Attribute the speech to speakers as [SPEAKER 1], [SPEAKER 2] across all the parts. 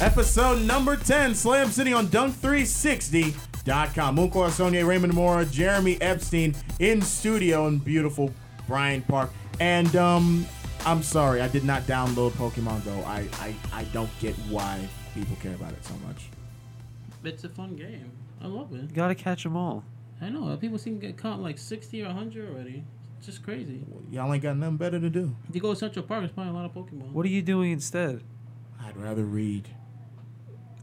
[SPEAKER 1] Episode number 10, Slam City on Dunk360.com. Mooncore Sonia, Raymond Mora, Jeremy Epstein in studio in beautiful Bryant Park. And um, I'm sorry, I did not download Pokemon Go. I, I, I don't get why people care about it so much.
[SPEAKER 2] It's a fun game. I love it.
[SPEAKER 3] You gotta catch them all.
[SPEAKER 2] I know. People seem to get caught like 60 or 100 already. It's just crazy.
[SPEAKER 1] Y'all ain't got nothing better to do.
[SPEAKER 2] If you go to Central Park, there's probably a lot of Pokemon.
[SPEAKER 3] What are you doing instead?
[SPEAKER 1] I'd rather read.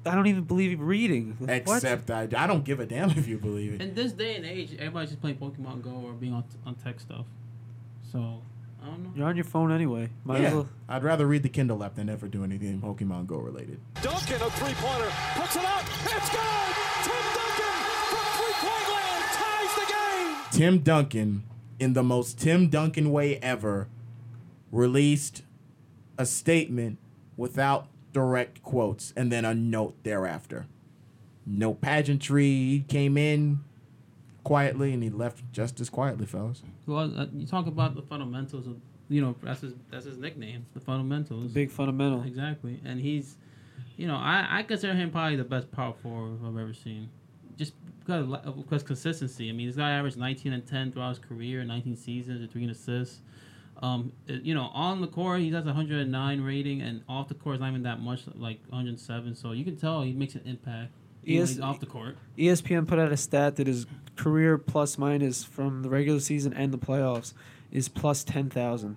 [SPEAKER 3] I don't even believe you reading.
[SPEAKER 1] Except I, I don't give a damn if you believe it.
[SPEAKER 2] In this day and age, everybody's just playing Pokemon Go or being on, on tech stuff. So, I don't know.
[SPEAKER 3] You're on your phone anyway. Might as
[SPEAKER 1] Yeah,
[SPEAKER 3] well.
[SPEAKER 1] I'd rather read the Kindle app than ever do anything Pokemon Go related.
[SPEAKER 4] Duncan, a three-pointer, puts it up. It's good. Tim Duncan from three-point land ties the game.
[SPEAKER 1] Tim Duncan, in the most Tim Duncan way ever, released a statement without direct quotes and then a note thereafter. No pageantry. He came in quietly and he left just as quietly, fellas.
[SPEAKER 2] Well, uh, you talk about the fundamentals of, you know, that's his, that's his nickname, the fundamentals.
[SPEAKER 3] Big fundamental.
[SPEAKER 2] Exactly. And he's, you know, I, I consider him probably the best power forward I've ever seen. Just because of, li- because consistency. I mean, this guy averaged 19 and 10 throughout his career, 19 seasons, and three assists. Um, you know, on the court he has 109 rating, and off the court it's not even that much, like 107. So you can tell he makes an impact. even when
[SPEAKER 3] Yes.
[SPEAKER 2] he's off the court.
[SPEAKER 3] ESPN put out a stat that his career plus minus from the regular season and the playoffs is plus ten thousand,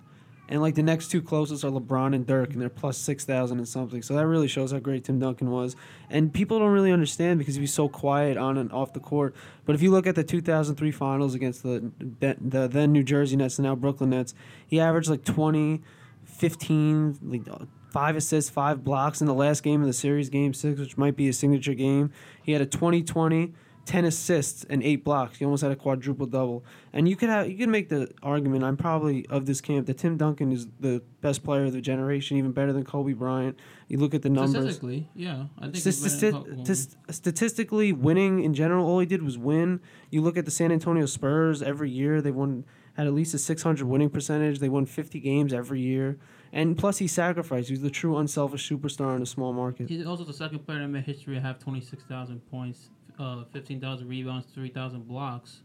[SPEAKER 3] and like the next two closest are LeBron and Dirk, and they're plus six thousand and something. So that really shows how great Tim Duncan was. And people don't really understand because he was so quiet on and off the court. But if you look at the 2003 finals against the the then New Jersey Nets and now Brooklyn Nets, he averaged like 20, 15, like five assists, five blocks in the last game of the series, game six, which might be his signature game. He had a 20 20, 10 assists, and eight blocks. He almost had a quadruple double. And you could have you could make the argument, I'm probably of this camp, that Tim Duncan is the best player of the generation, even better than Kobe Bryant. You look at the numbers.
[SPEAKER 2] Statistically, yeah, I think. he's
[SPEAKER 3] Statist-
[SPEAKER 2] better than Kobe.
[SPEAKER 3] tis- statistically, winning in general, all he did was win. You look at the San Antonio Spurs every year; they won had at least a 600 winning percentage. They won 50 games every year, and plus he sacrificed. He was the true unselfish superstar in a small market.
[SPEAKER 2] He's also the second player in NBA history to have 26,000 points, uh, 15,000 rebounds, 3,000 blocks.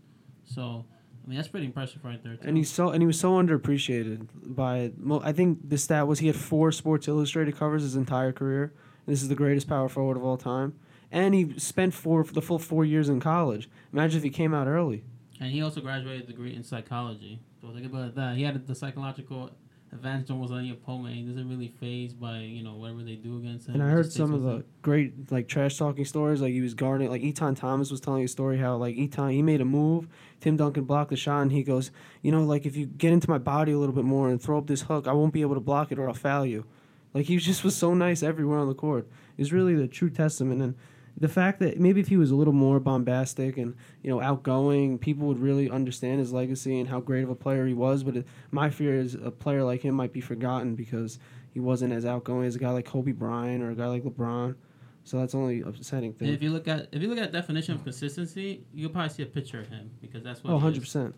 [SPEAKER 2] So, I mean, that's pretty impressive right there. Too.
[SPEAKER 3] And he's so and he was so underappreciated by. mo- I think the stat was he had four Sports Illustrated covers his entire career. This is the greatest power forward of all time, and he spent four the full four years in college. Imagine if he came out early.
[SPEAKER 2] And he also graduated a degree in psychology. So think about that. He had the psychological advantage was on any opponent. He doesn't really faze by you know whatever they do against him.
[SPEAKER 3] And I heard some of the
[SPEAKER 2] it.
[SPEAKER 3] great like trash talking stories. Like he was guarding, like Etan Thomas was telling a story how like Etan he made a move, Tim Duncan blocked the shot, and he goes, you know, like if you get into my body a little bit more and throw up this hook, I won't be able to block it or I'll foul you. Like he just was so nice everywhere on the court. It's really the true testament. And the fact that maybe if he was a little more bombastic and you know outgoing, people would really understand his legacy and how great of a player he was. But it, my fear is a player like him might be forgotten because he wasn't as outgoing as a guy like Kobe Bryant or a guy like LeBron. So that's only upsetting
[SPEAKER 2] And
[SPEAKER 3] thing.
[SPEAKER 2] if you look at if you look at definition of consistency, you'll probably see a picture of him because that's what.
[SPEAKER 3] Oh, 100 percent.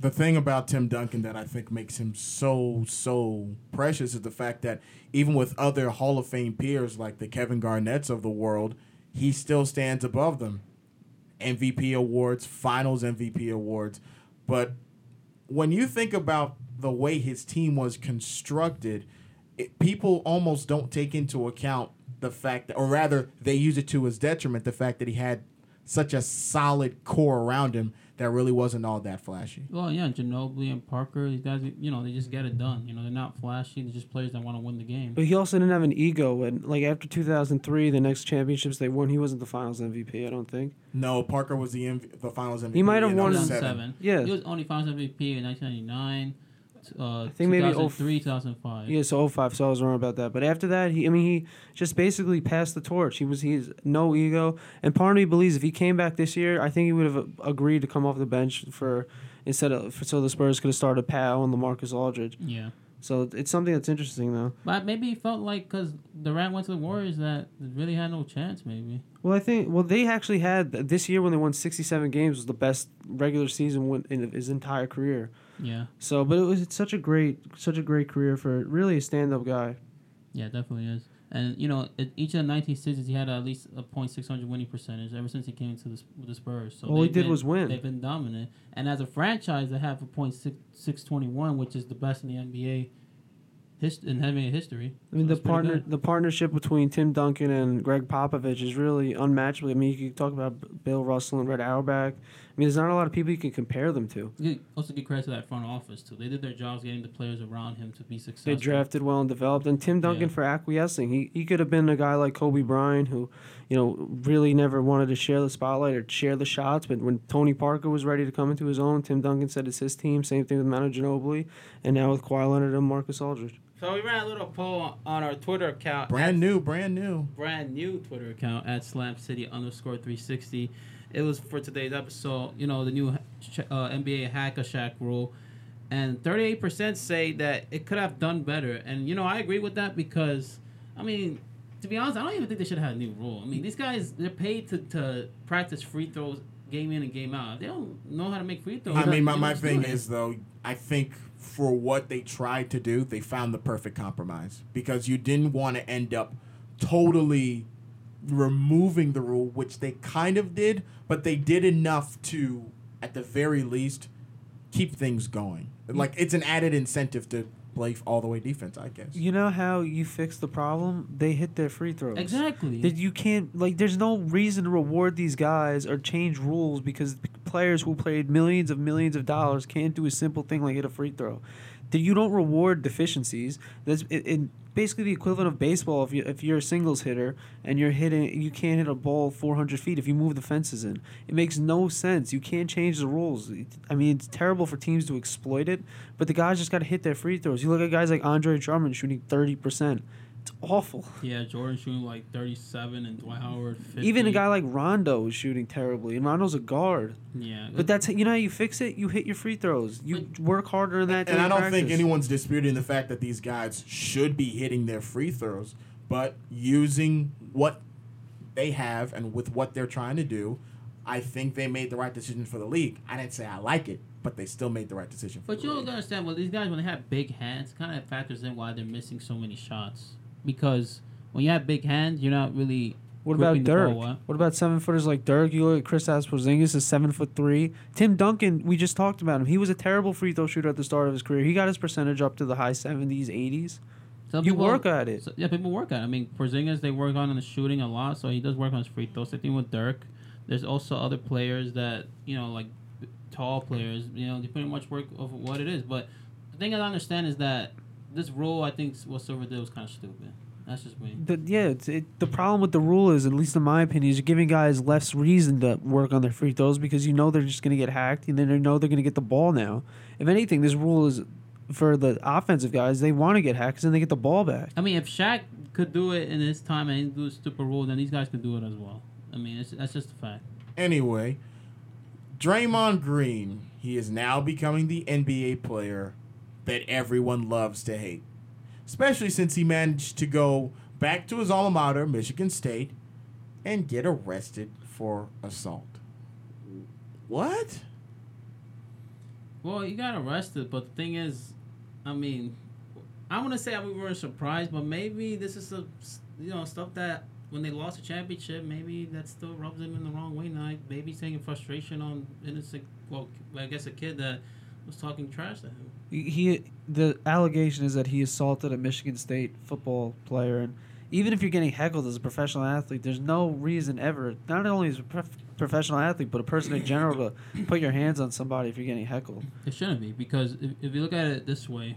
[SPEAKER 1] the thing about Tim Duncan that I think makes him so so precious is the fact that even with other Hall of Fame peers like the Kevin Garnett's of the world, he still stands above them. MVP awards, Finals MVP awards, but when you think about the way his team was constructed, it, people almost don't take into account the fact that, or rather, they use it to his detriment, the fact that he had such a solid core around him that really wasn't all that flashy.
[SPEAKER 2] Well, yeah, Ginobili and Parker, these guys, you know, they just get it done. You know, they're not flashy. They're just players that want to win the game.
[SPEAKER 3] But he also didn't have an ego. And like after 2003, the next championships they won, he wasn't the Finals MVP. I don't think.
[SPEAKER 1] No, Parker was the MV- the Finals MVP.
[SPEAKER 3] He might have won in
[SPEAKER 1] 07.
[SPEAKER 2] 2007.
[SPEAKER 3] Yeah.
[SPEAKER 2] He was only Finals MVP in 1999. Uh, I
[SPEAKER 3] think maybe
[SPEAKER 2] 2003, 2005.
[SPEAKER 3] Yeah, so 05, so I was wrong about that. But after that, he I mean he just basically passed the torch. He was he's no ego. And part of me believes if he came back this year, I think he would have agreed to come off the bench for instead of for, so the Spurs could have started Powell and LaMarcus Aldridge.
[SPEAKER 2] Yeah.
[SPEAKER 3] So it's something that's interesting though.
[SPEAKER 2] But maybe he felt like because Durant went to the Warriors that really had no chance, maybe.
[SPEAKER 3] Well, I think well they actually had this year when they won 67 games was the best regular season win in his entire career.
[SPEAKER 2] Yeah.
[SPEAKER 3] So, but it was it's such a great such a great career for really a stand-up guy.
[SPEAKER 2] Yeah, it definitely is. And you know, at each of the 19 seasons, he had at least a .600 winning percentage ever since he came to the, the Spurs. So
[SPEAKER 3] All he did
[SPEAKER 2] been-
[SPEAKER 3] was win.
[SPEAKER 2] They've been dominant, and as a franchise, they have a .621, which is the best in the NBA, hist- in NBA history.
[SPEAKER 3] I mean,
[SPEAKER 2] So
[SPEAKER 3] the partner, the partnership between Tim Duncan and Gregg Popovich is really unmatchable. I mean, you can talk about Bill Russell and Red Auerbach. I mean, there's not a lot of people you can compare them to.
[SPEAKER 2] You also give credit to that front office too. They did their jobs getting the players around him to be successful.
[SPEAKER 3] They drafted well and developed, and Tim Duncan
[SPEAKER 2] Yeah.
[SPEAKER 3] for acquiescing. He he could have been a guy like Kobe Bryant who, you know, really never wanted to share the spotlight or share the shots. But when Tony Parker was ready to come into his own, Tim Duncan said it's his team. Same thing with Manu Ginobili, and now with Kawhi Leonard and Marcus Aldridge.
[SPEAKER 2] So we ran a little poll on our Twitter account.
[SPEAKER 1] Brand new, brand new.
[SPEAKER 2] brand new Twitter account at Slam City underscore 360. It was for today's episode, you know, the new uh, NBA Hack a Shaq rule. And 38% say that it could have done better. And, you know, I agree with that because, I mean, to be honest, I don't even think they should have had a new rule. I mean, these guys, they're paid to, to practice free throws game in and game out. They don't know how to make free throws.
[SPEAKER 1] I mean, my, my thing is though, I think for what they tried to do, they found the perfect compromise because you didn't want to end up totally removing the rule, which they kind of did, but they did enough to, at the very least, keep things going. Mm. Like it's an added incentive to play all the way defense, I guess.
[SPEAKER 3] You know how you fix the problem? They hit their free throws.
[SPEAKER 2] Exactly.
[SPEAKER 3] That you can't like. There's no reason to reward these guys or change rules because players who played millions of millions of dollars can't do a simple thing like hit a free throw. That you don't reward deficiencies. That's it, it, basically the equivalent of baseball. If you if you're a singles hitter and you're hitting, you can't hit a ball 400 feet if you move the fences in. It makes no sense. You can't change the rules. I mean, it's terrible for teams to exploit it, but the guys just got to hit their free throws. You look at guys like Andre Drummond shooting 30 percent. It's awful.
[SPEAKER 2] yeah, Jordan shooting like 37 and Dwight Howard 50.
[SPEAKER 3] Even a guy like Rondo is shooting terribly, and Rondo's a guard.
[SPEAKER 2] Yeah.
[SPEAKER 3] But that's you know how you fix it. You hit your free throws. You work harder in that.
[SPEAKER 1] And
[SPEAKER 3] than
[SPEAKER 1] I don't think anyone's disputing the fact that these guys should be hitting their free throws, but using what they have and with what they're trying to do, I think they made the right decision for the league. I didn't say I like it, but they still made the right decision for
[SPEAKER 2] But you
[SPEAKER 1] league.
[SPEAKER 2] don't understand. Well, these guys when they have big hands, kind of factors in why they're missing so many shots. Because when you have big hands, you're not really.
[SPEAKER 3] What about Dirk?
[SPEAKER 2] ball.
[SPEAKER 3] What about seven footers like Dirk? You look at Chris Porzingis is seven foot three. Tim Duncan, we just talked about him. He was a terrible free throw shooter at the start of his career. He got his percentage up to the high seventies, eighties.
[SPEAKER 2] Some
[SPEAKER 3] You
[SPEAKER 2] people-
[SPEAKER 3] work at it.
[SPEAKER 2] so- yeah, people work at. it. I mean, Porzingis they work on the shooting a lot, so he does work on his free throws. Same thing with Dirk. There's also other players that you know, like tall players. You know, they pretty much work of what it is. But the thing I understand is that this rule, I think, what Silver did was kind of stupid. That's just me.
[SPEAKER 3] The, yeah, it's, it, the problem with the rule is, at least in my opinion, is you're giving guys less reason to work on their free throws because you know they're just going to get hacked and then they know they're going to get the ball now. If anything, this rule is for the offensive guys. They want to get hacked because then they get the ball back.
[SPEAKER 2] I mean, if Shaq could do it in his time and he do a stupid rule, then these guys could do it as well. I mean, it's, that's just a fact.
[SPEAKER 1] Anyway, Draymond Green, he is now becoming the NBA player that everyone loves to hate. Especially since he managed to go back to his alma mater, Michigan State, and get arrested for assault. What?
[SPEAKER 2] Well, he got arrested, but the thing is, I mean, I want to say we weren't surprised, but maybe this is a, you know, stuff that when they lost the championship, maybe that still rubs him in the wrong way. Now, maybe he's taking frustration on innocent, well, I guess a kid that was talking trash to him.
[SPEAKER 3] He the allegation is that he assaulted a Michigan State football player, and even if you're getting heckled as a professional athlete, there's no reason ever, not only as a prof- professional athlete, but a person in general, to put your hands on somebody if you're getting heckled.
[SPEAKER 2] It shouldn't be because if, if you look at it this way,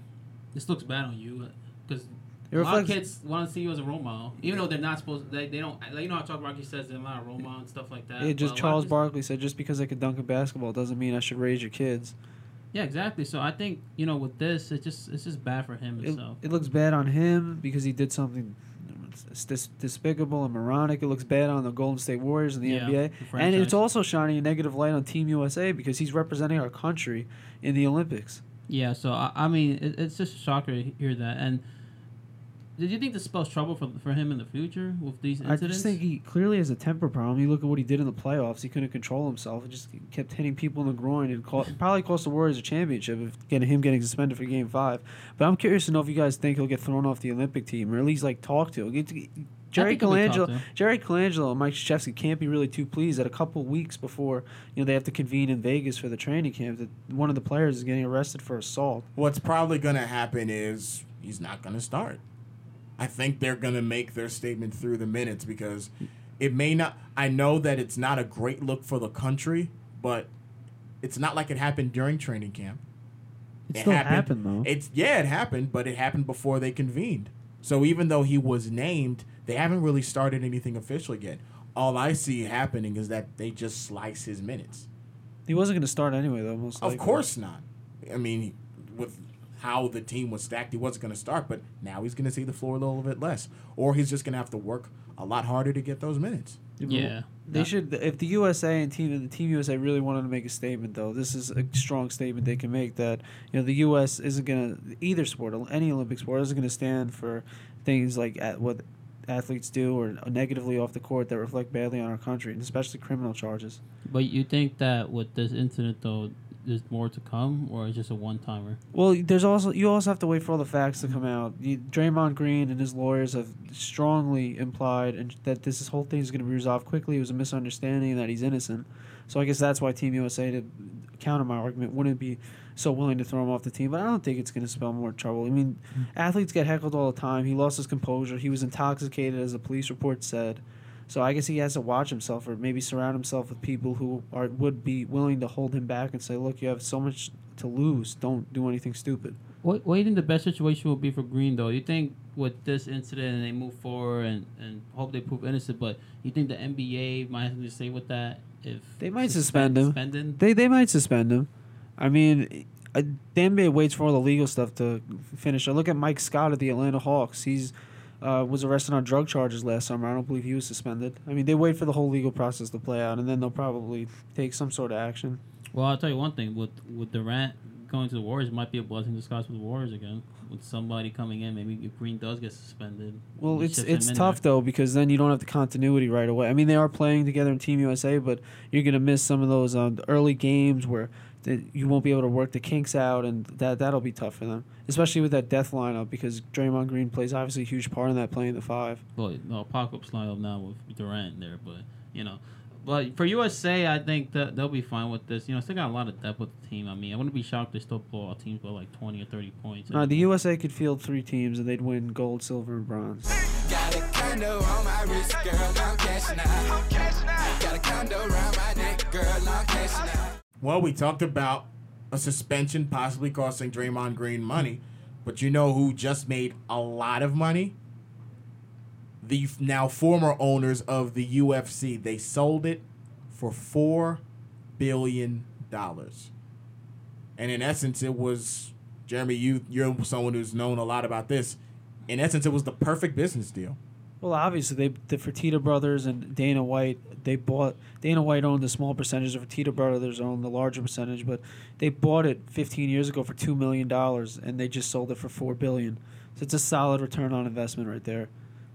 [SPEAKER 2] this looks bad on you uh,
[SPEAKER 3] because
[SPEAKER 2] a lot of kids want to see you as a role model, even though they're not supposed. They, they don't. Like, you know how Charles Barkley says they're not a role model and stuff like that.
[SPEAKER 3] Yeah, just
[SPEAKER 2] but a lot of
[SPEAKER 3] Charles Barkley said, just because I could dunk a basketball doesn't mean I should raise your kids.
[SPEAKER 2] Yeah, exactly. So I think you know with this, it just it's just bad for him
[SPEAKER 3] It,
[SPEAKER 2] himself.
[SPEAKER 3] it looks bad on him because he did something dis- despicable and moronic. It looks bad on the Golden State Warriors and the
[SPEAKER 2] Yeah,
[SPEAKER 3] NBA.
[SPEAKER 2] the
[SPEAKER 3] And it's also shining a negative light on Team USA because he's representing our country in the Olympics.
[SPEAKER 2] Yeah, so I, I mean, it, it's just a shocker to hear that. And Did you think this spells trouble for for him in the future with these incidents?
[SPEAKER 3] I just think he clearly has a temper problem. You look at what he did in the playoffs; he couldn't control himself. He just kept hitting people in the groin, and cost, probably cost the Warriors a championship if getting him getting suspended for Game Five. But I'm curious to know if you guys think he'll get thrown off the Olympic team, or at least like talk to. Get, Jerry
[SPEAKER 2] think he'll be talked
[SPEAKER 3] Colangelo. Jerry Colangelo, and Mike Krzyzewski can't be really too pleased that a couple weeks before you know they have to convene in Vegas for the training camp that one of the players is getting arrested for assault.
[SPEAKER 1] What's probably going to happen is he's not going to start. I think they're going to make their statement through the minutes because it may not. I know that it's not a great look for the country, but it's not like it happened during training camp.
[SPEAKER 3] It still happened, though.
[SPEAKER 1] It's yeah, it happened, but it happened before they convened. So even though he was named, they haven't really started anything official yet. All I see happening is that they just slice his minutes.
[SPEAKER 3] He wasn't going to start anyway, though. Most
[SPEAKER 1] Of
[SPEAKER 3] likely.
[SPEAKER 1] course not. I mean, with how the team was stacked, he wasn't going to start, but now he's going to see the floor a little bit less. Or he's just going to have to work a lot harder to get those minutes.
[SPEAKER 2] yeah,
[SPEAKER 3] They
[SPEAKER 2] That-
[SPEAKER 3] should. If the USA and team the Team USA really wanted to make a statement, though, this is a strong statement they can make that you know the U.S. isn't gonna either sport, any Olympic sport, isn't gonna stand for things like at what athletes do or negatively off the court that reflect badly on our country, and especially criminal charges.
[SPEAKER 2] But you think that with this incident though, there's more to come, or it's just a one timer?
[SPEAKER 3] Well, there's also you also have to wait for all the facts to come out. You, Draymond Green and his lawyers have strongly implied and that this whole thing is going to be resolved quickly. It was a misunderstanding and that he's innocent. So I guess that's why Team USA, to counter my argument, wouldn't be so willing to throw him off the team. But I don't think it's going to spell more trouble. I mean, hmm. athletes get heckled all the time. He lost his composure. He was intoxicated, as the police report said. So I guess he has to watch himself, or maybe surround himself with people who are would be willing to hold him back and say, "Look, you have so much to lose. Don't do anything stupid."
[SPEAKER 2] What What do you think the best situation will be for Green though? You think with this incident and they move forward and, and hope they prove innocent, but you think the NBA might have to say with that? If
[SPEAKER 3] They might
[SPEAKER 2] suspend-
[SPEAKER 3] suspend him. They they might suspend him. I mean, uh, the NBA waits for all the legal stuff to finish. I look at Mike Scott at the Atlanta Hawks. He's uh, was arrested on drug charges last summer. I don't believe he was suspended. I mean, they wait for the whole legal process to play out, and then they'll probably take some sort of action.
[SPEAKER 2] Well, I'll tell you one thing. With with Durant going to the Warriors, it might be a blessing in disguise for the Warriors again. With somebody coming in, maybe if Green does get suspended.
[SPEAKER 3] Well, it's it's tough
[SPEAKER 2] there.
[SPEAKER 3] though because then you don't have the continuity right away. I mean, they are playing together in Team USA, but you're gonna miss some of those um, early games where you won't be able to work the kinks out, and that that'll be tough for them, especially with that death lineup because Draymond Green plays obviously a huge part in that playing the five.
[SPEAKER 2] Well, no, apocalypse lineup now with Durant there, but you know. But for USA, I think that they'll be fine with this. You know, still got a lot of depth with the team. I mean, I wouldn't be shocked if they still blow out teams by like twenty or thirty points.
[SPEAKER 3] Uh, the USA could field three teams and they'd win gold, silver, and bronze.
[SPEAKER 5] Got a condo on my wrist, girl, I'm cashing out. Got a condo around my neck, girl, I'm cashing out.
[SPEAKER 1] Well, we talked about a suspension possibly costing Draymond Green money, but you know who just made a lot of money? The now former owners of the UFC. They sold it for four billion dollars, and in essence, it was Jeremy. You you're someone who's known a lot about this. In essence, it was the perfect business deal.
[SPEAKER 3] Well, obviously, they the Fertitta brothers and Dana White. They bought Dana White owned a small percentage. The Fertitta brothers owned the larger percentage, but they bought it 15 years ago for two million dollars, and they just sold it for four billion. So it's a solid return on investment right there.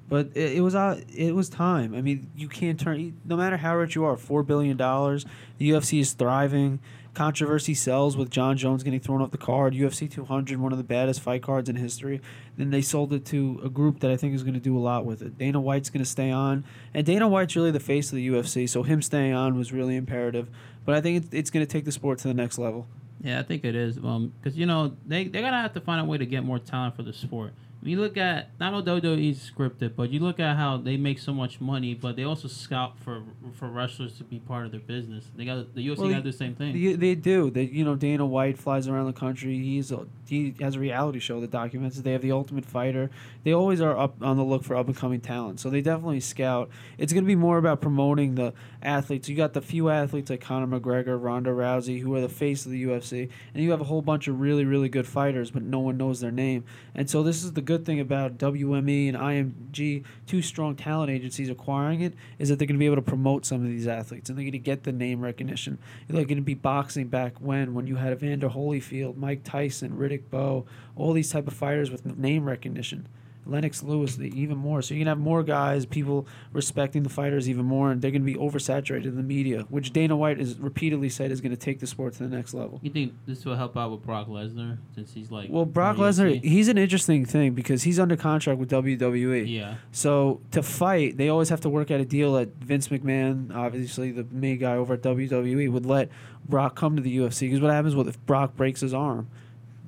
[SPEAKER 3] But it, it was uh, it was time. I mean, you can't turn no matter how rich you are. Four billion dollars. The UFC is thriving. Controversy sells with Jon Jones getting thrown off the card. UFC 200, one of the baddest fight cards in history. Then they sold it to a group that I think is going to do a lot with it. Dana White's going to stay on, and Dana White's really the face of the UFC, so him staying on was really imperative. But I think it's, going to take the sport to the next level.
[SPEAKER 2] Yeah, I think it is. Um, because you know they they're gonna have to find a way to get more talent for the sport. You look at not all WWE's scripted, but you look at how they make so much money, but they also scout for for wrestlers to be part of their business. They got the UFC
[SPEAKER 3] Well,
[SPEAKER 2] got to do the same thing.
[SPEAKER 3] They, they do. They, you know, Dana White flies around the country. He's a, he has a reality show that documents it. They have the Ultimate Fighter. They always are up on the look for up and coming talent. So they definitely scout. It's going to be more about promoting the athletes. You got the few athletes like Conor McGregor, Ronda Rousey, who are the face of the UFC, and you have a whole bunch of really, really good fighters, but no one knows their name. And so this is the good thing about WME and IMG, two strong talent agencies acquiring it, is that they're going to be able to promote some of these athletes, and they're going to get the name recognition. They're going to be boxing back when, when you had Evander Holyfield, Mike Tyson, Riddick Bowe, all these type of fighters with name recognition. Lennox Lewis even more. So you can have more guys, people respecting the fighters even more, and they're going to be oversaturated in the media, which Dana White has repeatedly said is going to take the sport to the next level.
[SPEAKER 2] You think this will help out with Brock Lesnar since he's like
[SPEAKER 3] Well, Brock Lesnar, he's an interesting thing because he's under contract with WWE.
[SPEAKER 2] Yeah,
[SPEAKER 3] So to fight, they always have to work out a deal that Vince McMahon, obviously the main guy over at WWE, would let Brock come to the UFC. Because what happens with if Brock breaks his arm?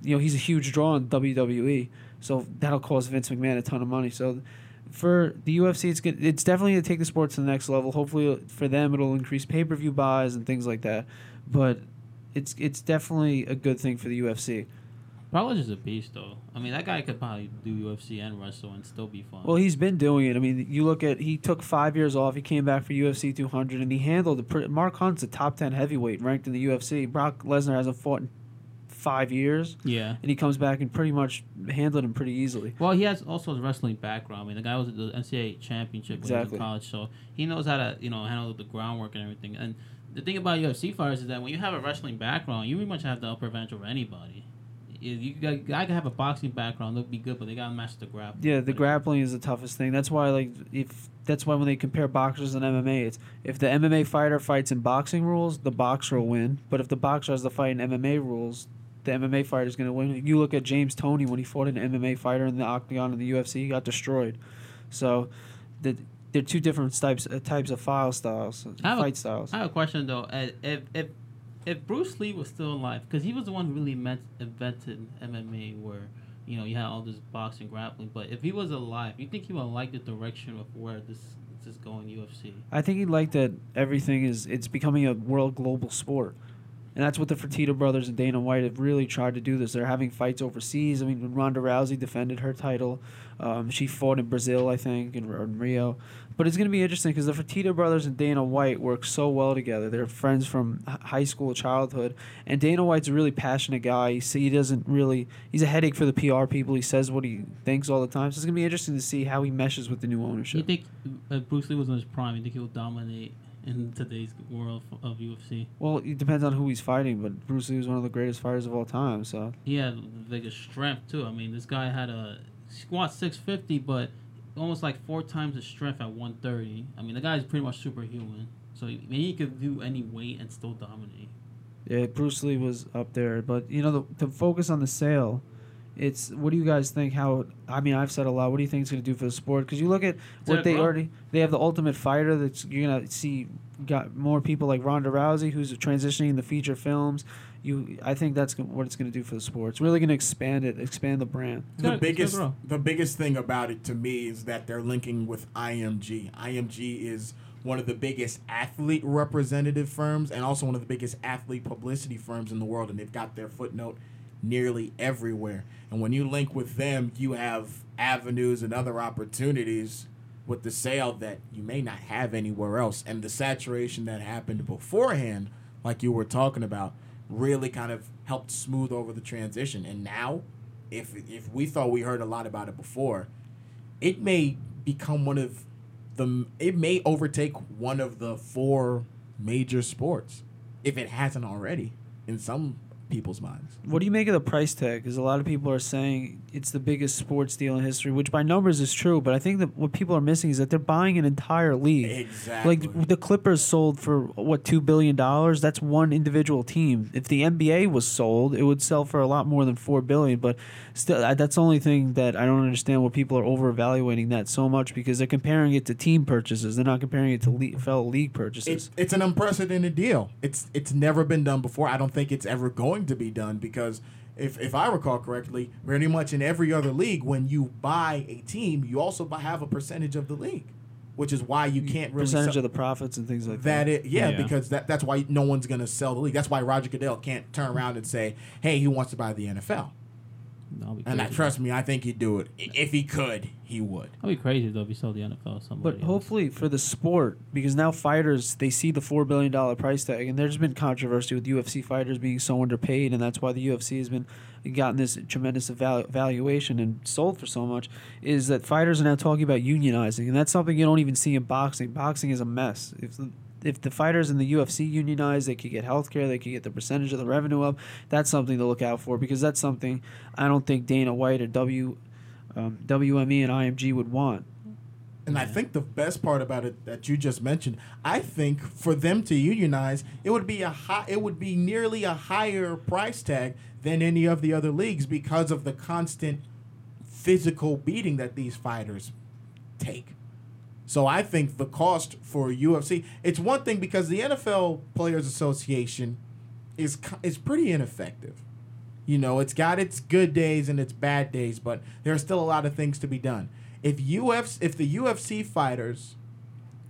[SPEAKER 3] You know, he's a huge draw in WWE, so that'll cost Vince McMahon a ton of money. So for the UFC, it's good. It's definitely going to take the sport to the next level. Hopefully, for them, it'll increase pay per view buys and things like that. But it's it's definitely a good thing for the UFC.
[SPEAKER 2] Brock Lesnar's a beast though. I mean, that guy could probably do UFC and wrestle and still be fun.
[SPEAKER 3] Well, he's been doing it. I mean, you look at he took five years off. He came back for UFC 200, and he handled. Pretty, Mark Hunt's a top 10 heavyweight ranked in the UFC. Brock Lesnar hasn't fought in five years,
[SPEAKER 2] yeah.
[SPEAKER 3] and he comes back and pretty much handled him pretty easily.
[SPEAKER 2] Well, he has also a wrestling background. I mean, the guy was at the NCAA championship when he was in college, so he knows how to you know handle the groundwork and everything. And the thing about UFC fighters is that when you have a wrestling background, you pretty much have the upper advantage over anybody. You, you got, guy can have a boxing background, they'll be good, but they gotta master the grappling.
[SPEAKER 3] Yeah, the grappling is the toughest thing. That's why, like, if that's why when they compare boxers and MMA, it's if the MMA fighter fights in boxing rules, the boxer will win. But if the boxer has to fight in MMA rules, the MMA fighter is going to win. You look at James Toney when he fought an MMA fighter in the octagon in the UFC, he got destroyed. So, the, they're two different types uh, types of file styles,
[SPEAKER 2] I have a-
[SPEAKER 3] styles.
[SPEAKER 2] I have a question though. Uh, If if if Bruce Lee was still alive, because he was the one who really meant, invented MMA, where you know you had all this boxing grappling. But if he was alive, you think he would like the direction of where this this is going UFC?
[SPEAKER 3] I think he liked that everything is it's becoming a world global sport. And that's what the Fertitta brothers and Dana White have really tried to do this. They're having fights overseas. I mean, when Ronda Rousey defended her title, um, she fought in Brazil, I think, in, in Rio. But it's going to be interesting because the Fertitta brothers and Dana White work so well together. They're friends from high school, childhood. And Dana White's a really passionate guy. He, he doesn't really, he's a headache for the PR people. He says what he thinks all the time. So it's going to be interesting to see how he meshes with the new ownership.
[SPEAKER 2] You think if Bruce Lee was in his prime, you think he'll dominate in today's world of UFC?
[SPEAKER 3] Well, it depends on who he's fighting, but Bruce Lee was one of the greatest fighters of all time. So
[SPEAKER 2] He had the biggest strength too. I mean, this guy had a squat 650, but almost like four times his strength at 130. I mean, the guy's pretty much superhuman. So I mean, he could do any weight and still dominate.
[SPEAKER 3] yeah, Bruce Lee was up there. But you know, the, to focus on the sale, it's what do you guys think? How I mean, I've said a lot. What do you think it's going to do for the sport? Because you look at what
[SPEAKER 2] gonna
[SPEAKER 3] they
[SPEAKER 2] grow.
[SPEAKER 3] already they have the Ultimate Fighter. That's you're gonna see got more people like Ronda Rousey who's transitioning the feature films. You, I think that's what it's going to do for the sport. It's really going to expand it, expand the brand.
[SPEAKER 2] It's
[SPEAKER 1] the
[SPEAKER 2] it's
[SPEAKER 1] biggest the biggest thing about it to me is that they're linking with IMG. IMG is one of the biggest athlete representative firms and also one of the biggest athlete publicity firms in the world and they've got their footnote nearly everywhere. And when you link with them, you have avenues and other opportunities with the sale that you may not have anywhere else. And the saturation that happened beforehand, like you were talking about, really kind of helped smooth over the transition. And now, if if we thought we heard a lot about it before, it may become one of the it may overtake one of the four major sports if it hasn't already in some people's minds.
[SPEAKER 3] What do you make of the price tag? Because a lot of people are saying it's the biggest sports deal in history, which by numbers is true. But I think that what people are missing is that they're buying an entire league.
[SPEAKER 1] Exactly.
[SPEAKER 3] Like the Clippers sold for what two billion dollars? That's one individual team. If the NBA was sold, it would sell for a lot more than four billion. But still, that's the only thing that I don't understand. What people are over evaluating that so much because they're comparing it to team purchases. They're not comparing it to le- fellow league purchases.
[SPEAKER 1] It's it's an unprecedented deal. It's it's never been done before. I don't think it's ever going to be done because if if I recall correctly, pretty much in every other league, when you buy a team, you also buy, have a percentage of the league, which is why you mm, can't really
[SPEAKER 3] percentage
[SPEAKER 1] sell-
[SPEAKER 3] of the profits and things like
[SPEAKER 1] that
[SPEAKER 3] that.
[SPEAKER 1] it yeah,
[SPEAKER 2] Yeah.
[SPEAKER 1] because that that's why no one's gonna sell the league. That's why Roger Goodell can't turn around and say, "Hey, he wants to buy the NFL."
[SPEAKER 2] That'll be
[SPEAKER 1] And I
[SPEAKER 2] crazy.
[SPEAKER 1] trust me, I think he'd do it I- if he could. He would.
[SPEAKER 2] That'd be crazy though if you sold the NFL to somebody.
[SPEAKER 3] But
[SPEAKER 2] else.
[SPEAKER 3] hopefully for the sport, because now fighters they see the four billion dollar price tag, and there's been controversy with UFC fighters being so underpaid, and that's why the UFC has been gotten this tremendous evalu- valuation and sold for so much. Is that fighters are now talking about unionizing, and that's something you don't even see in boxing. Boxing is a mess. If the, if the fighters in the UFC unionize, they could get health care, they could get the percentage of the revenue up. That's something to look out for because that's something I don't think Dana White or W um, WME and IMG would want.
[SPEAKER 1] And I think the best part about it that you just mentioned, I think for them to unionize, it would be a high, it would be nearly a higher price tag than any of the other leagues because of the constant physical beating that these fighters take. So I think the cost for UFC, it's one thing because the NFL Players Association is is pretty ineffective. You know, it's got its good days and its bad days, but there are still a lot of things to be done. If UFC, if the UFC fighters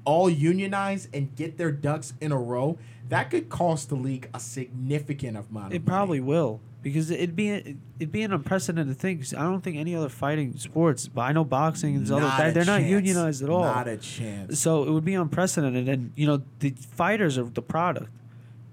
[SPEAKER 1] all unionize and get their ducks in a row, that could cost the league a significant amount of money.
[SPEAKER 3] It probably will because it'd be it'd be an unprecedented thing. 'cause I don't think any other fighting sports, but I know boxing and other
[SPEAKER 1] Not
[SPEAKER 3] they're not unionized at all.
[SPEAKER 1] Not a chance.
[SPEAKER 3] So it would be unprecedented, and you know the fighters are the product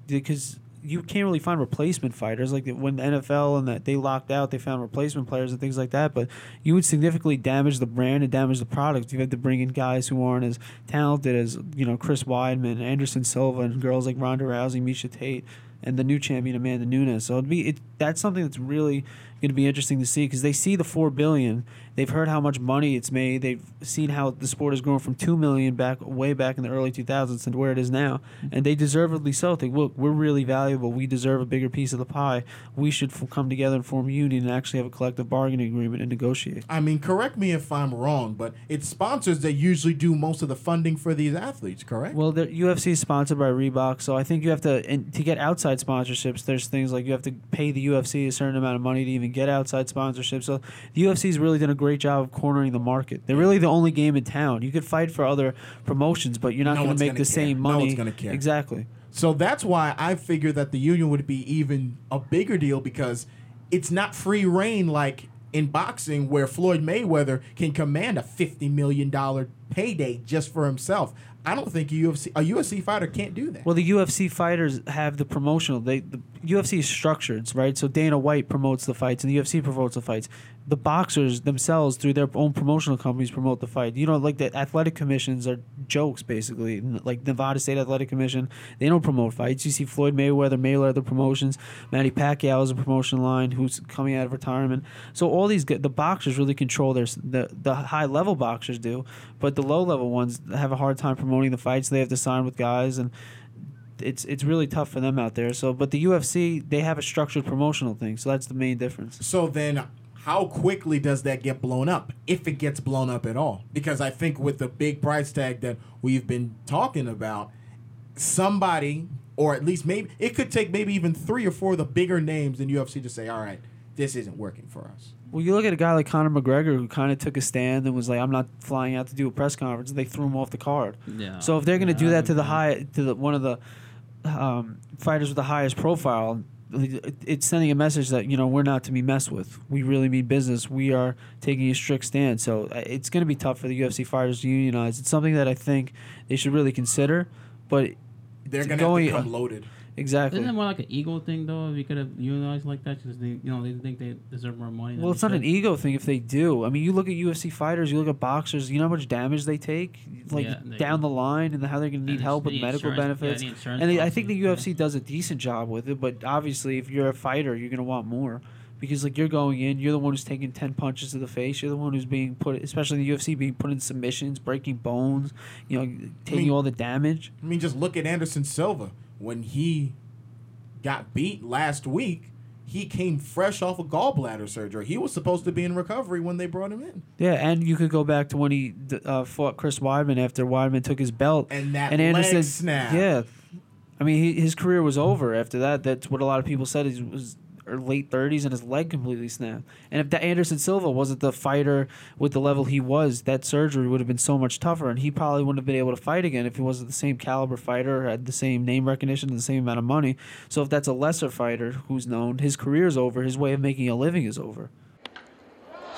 [SPEAKER 3] because you can't really find replacement fighters like when the NFL and that they locked out, they found replacement players and things like that. But you would significantly damage the brand and damage the product. You had to bring in guys who aren't as talented as you know Chris Weidman, Anderson Silva, and girls like Ronda Rousey, Miesha Tate. And the new champion Amanda Nunes, so it'd be it. That's something that's really going to be interesting to see because they see the four billion. They've heard how much money it's made. They've seen how the sport has grown from two million back way back in the early 2000s to where it is now, and they deservedly so think, look, we're really valuable. We deserve a bigger piece of the pie. We should f- come together and form a union and actually have a collective bargaining agreement and negotiate.
[SPEAKER 1] I mean, correct me if I'm wrong, but it's sponsors that usually do most of the funding for these athletes, correct?
[SPEAKER 3] Well, the UFC is sponsored by Reebok, so I think you have to and to get outside sponsorships. There's things like you have to pay the UFC a certain amount of money to even get outside sponsorships. So the UFC's really done a great job of cornering the market. They're really the only game in town. You could fight for other promotions, but you're not
[SPEAKER 1] No
[SPEAKER 3] going to make the
[SPEAKER 1] care.
[SPEAKER 3] same money.
[SPEAKER 1] No one's gonna care.
[SPEAKER 3] Exactly.
[SPEAKER 1] So that's why I figure that the union would be even a bigger deal because it's not free rein like in boxing where Floyd Mayweather can command a fifty million dollar payday just for himself. I don't think a UFC a UFC fighter can't do that.
[SPEAKER 3] Well, the UFC fighters have the promotional. They the UFC is structured, right? So Dana White promotes the fights, and the UFC promotes the fights. The boxers themselves, through their own promotional companies, promote the fight. You know, like the athletic commissions are jokes, basically. Like Nevada State Athletic Commission, they don't promote fights. You see Floyd Mayweather, Mayweather promotions. Manny Pacquiao is a promotion line who's coming out of retirement. So all these the boxers really control their the the high level boxers do, but the low level ones have a hard time promoting the fights. They have to sign with guys and it's it's really tough for them out there. So, but the UFC they have a structured promotional thing, so that's the main difference.
[SPEAKER 1] So then, how quickly does that get blown up, if it gets blown up at all? Because I think with the big price tag that we've been talking about, somebody, or at least maybe it could take maybe even three or four of the bigger names in UFC to say, "All right, this isn't working for us."
[SPEAKER 3] Well, you look at a guy like Conor McGregor who kind of took a stand and was like, "I'm not flying out to do a press conference." They threw him off the card.
[SPEAKER 2] Yeah.
[SPEAKER 3] So if they're going to
[SPEAKER 2] Yeah,
[SPEAKER 3] do that to the high to the one of the um, fighters with the highest profile, it's sending a message that you know we're not to be messed with. We really mean business. We are taking a strict stand. So uh, it's going to be tough for the UFC fighters to unionize. It's something that I think they should really consider. But
[SPEAKER 1] They're gonna
[SPEAKER 3] going-
[SPEAKER 1] to come loaded.
[SPEAKER 3] Exactly.
[SPEAKER 2] Isn't it more like an ego thing though? If you could have unionized like that, because they, you know, they think they deserve more money.
[SPEAKER 3] Well, it's
[SPEAKER 2] they
[SPEAKER 3] not an ego thing if they do. I mean, you look at UFC fighters, you look at boxers. You know how much damage they take, like
[SPEAKER 2] Yeah, they
[SPEAKER 3] down the line, and how they're going to need help with medical
[SPEAKER 2] insurance- yeah,
[SPEAKER 3] benefits.
[SPEAKER 2] the
[SPEAKER 3] and they, I think the
[SPEAKER 2] policies,
[SPEAKER 3] UFC does a decent job with it, but obviously, if you're a fighter, you're going to want more because like you're going in, you're the one who's taking ten punches to the face. You're the one who's being put, especially in the UFC, being put in submissions, breaking bones. You know, taking
[SPEAKER 1] mean-
[SPEAKER 3] all the damage.
[SPEAKER 1] I mean, just look at Anderson Silva when he got beat last week. He came fresh off of gallbladder surgery. He was supposed to be in recovery when they brought him in.
[SPEAKER 3] Yeah, and you could go back to when he uh, fought Chris Weidman after Weidman took his belt,
[SPEAKER 1] And that
[SPEAKER 3] and Anderson,
[SPEAKER 1] leg snap.
[SPEAKER 3] Yeah, I mean he, his career was over after that. That's what a lot of people said. He was er, late thirties and his leg completely snapped. And if that Anderson Silva wasn't the fighter with the level he was, that surgery would have been so much tougher, and he probably wouldn't have been able to fight again if he wasn't the same caliber fighter, had the same name recognition, and the same amount of money. So if that's a lesser fighter who's known, his career's over. His way of making a living is over.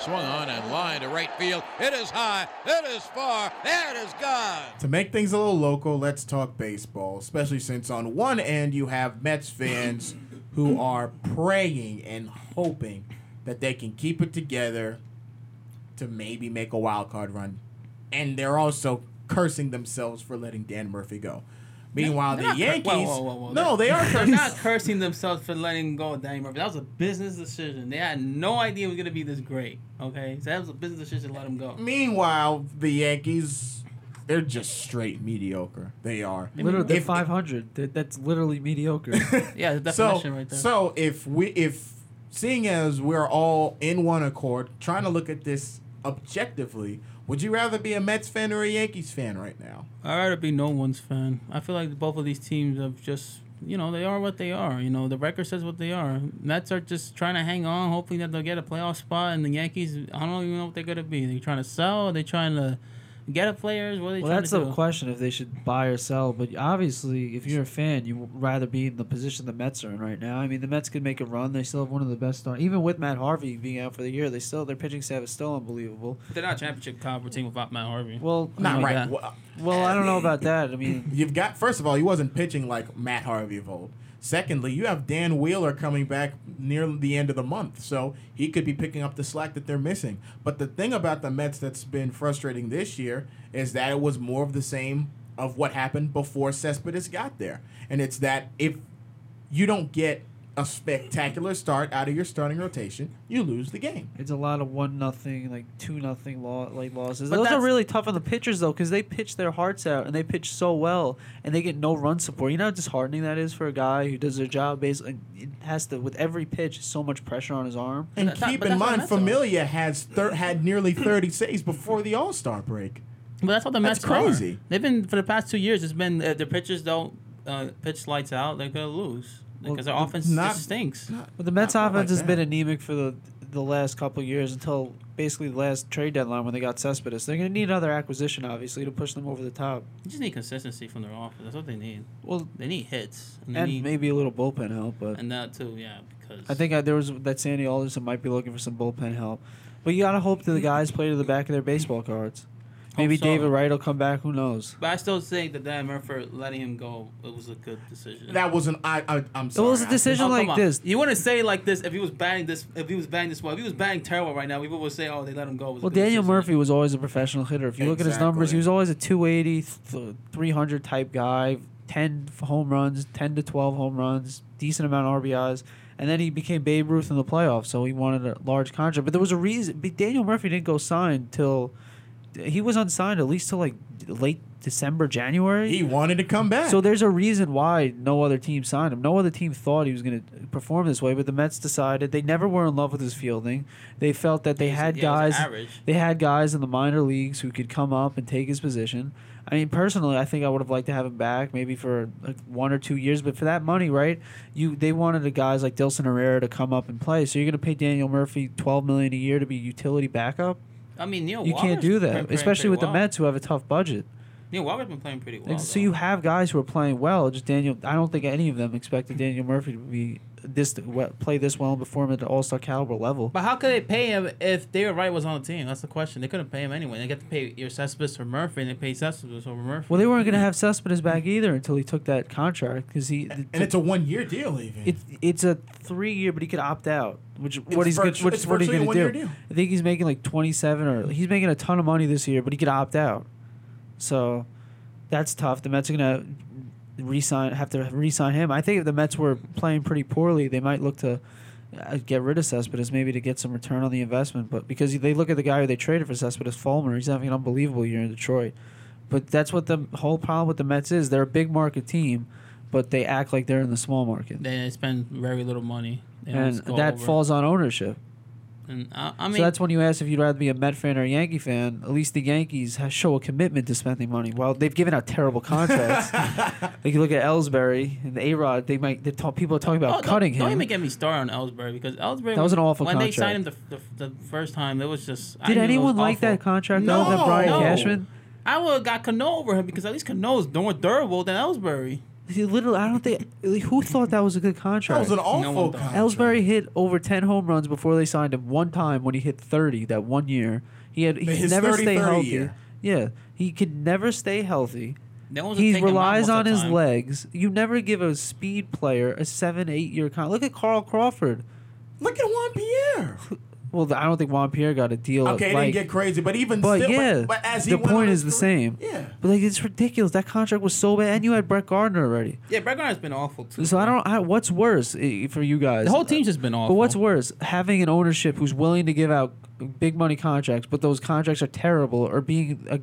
[SPEAKER 6] Swung on and line to right field. It is high. It is far. It is gone.
[SPEAKER 1] To make things a little local, let's talk baseball, especially since on one end you have Mets fans who are praying and hoping that they can keep it together to maybe make a wild card run. And they're also cursing themselves for letting Dan Murphy go. Meanwhile,
[SPEAKER 2] They're
[SPEAKER 1] the
[SPEAKER 2] not cur-
[SPEAKER 1] Yankees,
[SPEAKER 2] whoa, whoa, whoa, whoa.
[SPEAKER 1] no, they are
[SPEAKER 2] They're
[SPEAKER 1] cursing.
[SPEAKER 2] not cursing themselves for letting go of Danny Murphy. That was a business decision. They had no idea it was gonna be this great. Okay, so that was a business decision to let him go.
[SPEAKER 1] Meanwhile, the Yankees, they're just straight mediocre. They are.
[SPEAKER 3] Literally, they're
[SPEAKER 1] If-
[SPEAKER 3] 500. That- That's literally mediocre.
[SPEAKER 2] Yeah, the
[SPEAKER 1] So,
[SPEAKER 2] right there.
[SPEAKER 1] so if we if seeing as we're all in one accord, trying to look at this objectively, would you rather be a Mets fan or a Yankees fan right now?
[SPEAKER 2] I'd rather be no one's fan. I feel like both of these teams have just, you know, they are what they are. You know, the record says what they are. Mets are just trying to hang on, hoping that they'll get a playoff spot. And the Yankees, I don't even know what they're going to be. They're trying to sell? They're they trying to get a players? What are they
[SPEAKER 3] Well,
[SPEAKER 2] trying
[SPEAKER 3] that's
[SPEAKER 2] to
[SPEAKER 3] the
[SPEAKER 2] do?
[SPEAKER 3] question if they should buy or sell. But obviously, if you're a fan, you would rather be in the position the Mets are in right now. I mean, the Mets could make a run. They still have one of the best stars. Even with Matt Harvey being out for the year, they still their pitching staff is still unbelievable.
[SPEAKER 2] They're not a championship caliber team without Matt Harvey.
[SPEAKER 3] Well,
[SPEAKER 1] Not
[SPEAKER 2] like
[SPEAKER 1] right.
[SPEAKER 2] that.
[SPEAKER 1] Well,
[SPEAKER 3] well, I don't know about that. I mean,
[SPEAKER 1] You've got first of all, he wasn't pitching like Matt Harvey of old. Secondly, you have Dan Wheeler coming back near the end of the month, so he could be picking up the slack that they're missing. But the thing about the Mets that's been frustrating this year is that it was more of the same of what happened before Cespedes got there, and it's that if you don't get a spectacular start out of your starting rotation, you lose the game.
[SPEAKER 3] it's a lot of one nothing, like two nothing law, like losses.
[SPEAKER 2] But
[SPEAKER 3] Those are really tough on the pitchers though, because they pitch their hearts out and they pitch so well, and they get no run support. You know how disheartening that is for a guy who does their job basically. It has to with every pitch, so much pressure on his arm.
[SPEAKER 1] And
[SPEAKER 2] But that-
[SPEAKER 1] keep
[SPEAKER 2] but
[SPEAKER 1] in mind, Familia has thir- had nearly thirty saves before the All Star break.
[SPEAKER 2] But that's what the
[SPEAKER 1] That's
[SPEAKER 2] Mets
[SPEAKER 1] crazy.
[SPEAKER 2] are. They've been for the past two years. It's been if the pitchers don't uh, pitch lights out, they're gonna lose because their
[SPEAKER 3] Well,
[SPEAKER 2] offense
[SPEAKER 1] not-
[SPEAKER 2] just stinks.
[SPEAKER 3] But the Mets
[SPEAKER 1] Not- not
[SPEAKER 3] offense
[SPEAKER 1] like
[SPEAKER 3] has been anemic for the the last couple of years until basically the last trade deadline when they got Cespedes. They're going to need another acquisition, obviously, to push them over the top.
[SPEAKER 2] You just need consistency from their offense. That's what they need.
[SPEAKER 3] Well,
[SPEAKER 2] They need hits and,
[SPEAKER 3] and
[SPEAKER 2] need,
[SPEAKER 3] maybe a little bullpen help, but
[SPEAKER 2] and that too. Yeah, because
[SPEAKER 3] I think I, there was that Sandy Alderson might be looking for some bullpen help. But you got to hope that the guys play to the back of their baseball cards. Maybe
[SPEAKER 2] so.
[SPEAKER 3] David Wright will come back. Who knows?
[SPEAKER 2] But I still think that Dan Murphy letting him go it was a good decision.
[SPEAKER 1] That was an I. I I'm
[SPEAKER 3] It was a decision
[SPEAKER 2] Oh,
[SPEAKER 3] like
[SPEAKER 2] on.
[SPEAKER 3] this.
[SPEAKER 2] You wouldn't say like this if he was batting this if he was batting this well. If he was batting terrible right now, people would say, "Oh, they let him go." It was a
[SPEAKER 3] Well, Daniel
[SPEAKER 2] decision.
[SPEAKER 3] Murphy was always a professional hitter. If you look at his numbers, he was always a 280, th- 300 type guy, 10 home runs, 10 to 12 home runs, decent amount of RBIs. And then he became Babe Ruth in the playoffs, so he wanted a large contract. But there was a reason. Daniel Murphy didn't go sign till he was unsigned at least till like late December, January.
[SPEAKER 1] He wanted to come back.
[SPEAKER 3] So there's a reason why no other team signed him. No other team thought he was going to perform this way, but the Mets decided they never were in love with his fielding. They felt that they
[SPEAKER 2] was-
[SPEAKER 3] had
[SPEAKER 2] yeah,
[SPEAKER 3] guys they had guys in the minor leagues who could come up and take his position. I mean, personally, I think I would have liked to have him back, maybe for like one or two years. But for that money, right? You they wanted the guys like Dilson Herrera to come up and play. So you're going to pay Daniel Murphy twelve million a year to be utility backup?
[SPEAKER 2] I mean, Neil.
[SPEAKER 3] You can't do that, especially with the. Mets who have a tough budget.
[SPEAKER 2] Neil Walker's been playing pretty well.
[SPEAKER 3] Like, so
[SPEAKER 2] though.
[SPEAKER 3] you have guys who are playing well. Just Daniel, I don't think any of them expected Daniel Murphy to be this play this well and perform at the All Star caliber level.
[SPEAKER 2] But how could they pay him if David Wright was on the team? That's the question. They couldn't pay him anyway. They got to pay your Cespedes or Murphy, and they paid Cespedes over Murphy.
[SPEAKER 3] Well, they weren't going to have Cespedes back either until he took that contract because he.
[SPEAKER 1] and it's a one year deal even.
[SPEAKER 3] It's it's a three year, but he could opt out. Which what he's
[SPEAKER 1] virtu-
[SPEAKER 3] good, which
[SPEAKER 1] it's
[SPEAKER 3] what are you
[SPEAKER 1] virtually a
[SPEAKER 3] going to
[SPEAKER 1] one-year
[SPEAKER 3] do?
[SPEAKER 1] deal.
[SPEAKER 3] I think he's making like twenty seven or he's making a ton of money this year, but he could opt out. So that's tough. The Mets are going to resign have to re-sign him. I think if the Mets were playing pretty poorly, they might look to uh, get rid of Cespedes maybe to get some return on the investment. But because they look at the guy who they traded for Cespedes, Fulmer, he's having an unbelievable year in Detroit. But that's what the whole problem with the Mets is. They're a big market team, but they act like they're in the small market.
[SPEAKER 2] They spend very little money. They
[SPEAKER 3] and that
[SPEAKER 2] over.
[SPEAKER 3] falls on ownership.
[SPEAKER 2] And I, I mean,
[SPEAKER 3] so that's when you ask if you'd rather be a Met fan or a Yankee fan. At least the Yankees ha show a commitment to spending money. While they've given out terrible contracts, like you look at Ellsbury and A Rod, they might they talk, people are talking about
[SPEAKER 2] Oh,
[SPEAKER 3] cutting
[SPEAKER 2] don't, Don't even get me started on Ellsbury because Ellsbury
[SPEAKER 3] That was an awful contract.
[SPEAKER 2] when they signed him the, the, the first time. It was just I
[SPEAKER 3] Did anyone like
[SPEAKER 2] awful.
[SPEAKER 3] that contract
[SPEAKER 1] No,
[SPEAKER 3] other than Brian
[SPEAKER 1] no.
[SPEAKER 3] Cashman?
[SPEAKER 2] I would have got Cano over him because at least Cano is more durable than Ellsbury.
[SPEAKER 3] He literally, I don't think who thought that was a good contract.
[SPEAKER 1] that was an awful
[SPEAKER 2] one thought.
[SPEAKER 1] contract.
[SPEAKER 3] Ellsbury hit over ten home runs before they signed him. One time when he hit thirty that one year, he had he could
[SPEAKER 1] His
[SPEAKER 3] never
[SPEAKER 1] 30,
[SPEAKER 3] stay
[SPEAKER 1] 30
[SPEAKER 3] healthy.
[SPEAKER 1] year.
[SPEAKER 3] Yeah, he could never stay healthy.
[SPEAKER 2] That was
[SPEAKER 3] He
[SPEAKER 2] taking him out
[SPEAKER 3] relies on his
[SPEAKER 2] time.
[SPEAKER 3] legs. You never give a speed player a seven, eight year contract. Look at Carl Crawford.
[SPEAKER 1] Look at Juan Pierre.
[SPEAKER 3] Well, the, I don't think Juan Pierre got a deal.
[SPEAKER 1] Okay, it didn't get crazy, but even
[SPEAKER 3] But
[SPEAKER 1] still,
[SPEAKER 3] yeah,
[SPEAKER 1] but, but as he
[SPEAKER 3] the
[SPEAKER 1] went
[SPEAKER 3] point
[SPEAKER 1] his
[SPEAKER 3] is the
[SPEAKER 1] career-
[SPEAKER 3] same.
[SPEAKER 1] Yeah.
[SPEAKER 3] But like it's ridiculous. That contract was so bad, and you had Brett Gardner already.
[SPEAKER 2] Yeah, Brett Gardner's been awful too.
[SPEAKER 3] So I don't. I, what's worse eh, for you guys?
[SPEAKER 2] The whole team's just been awful.
[SPEAKER 3] But what's worse, having an ownership who's willing to give out big money contracts, but those contracts are terrible, or being a,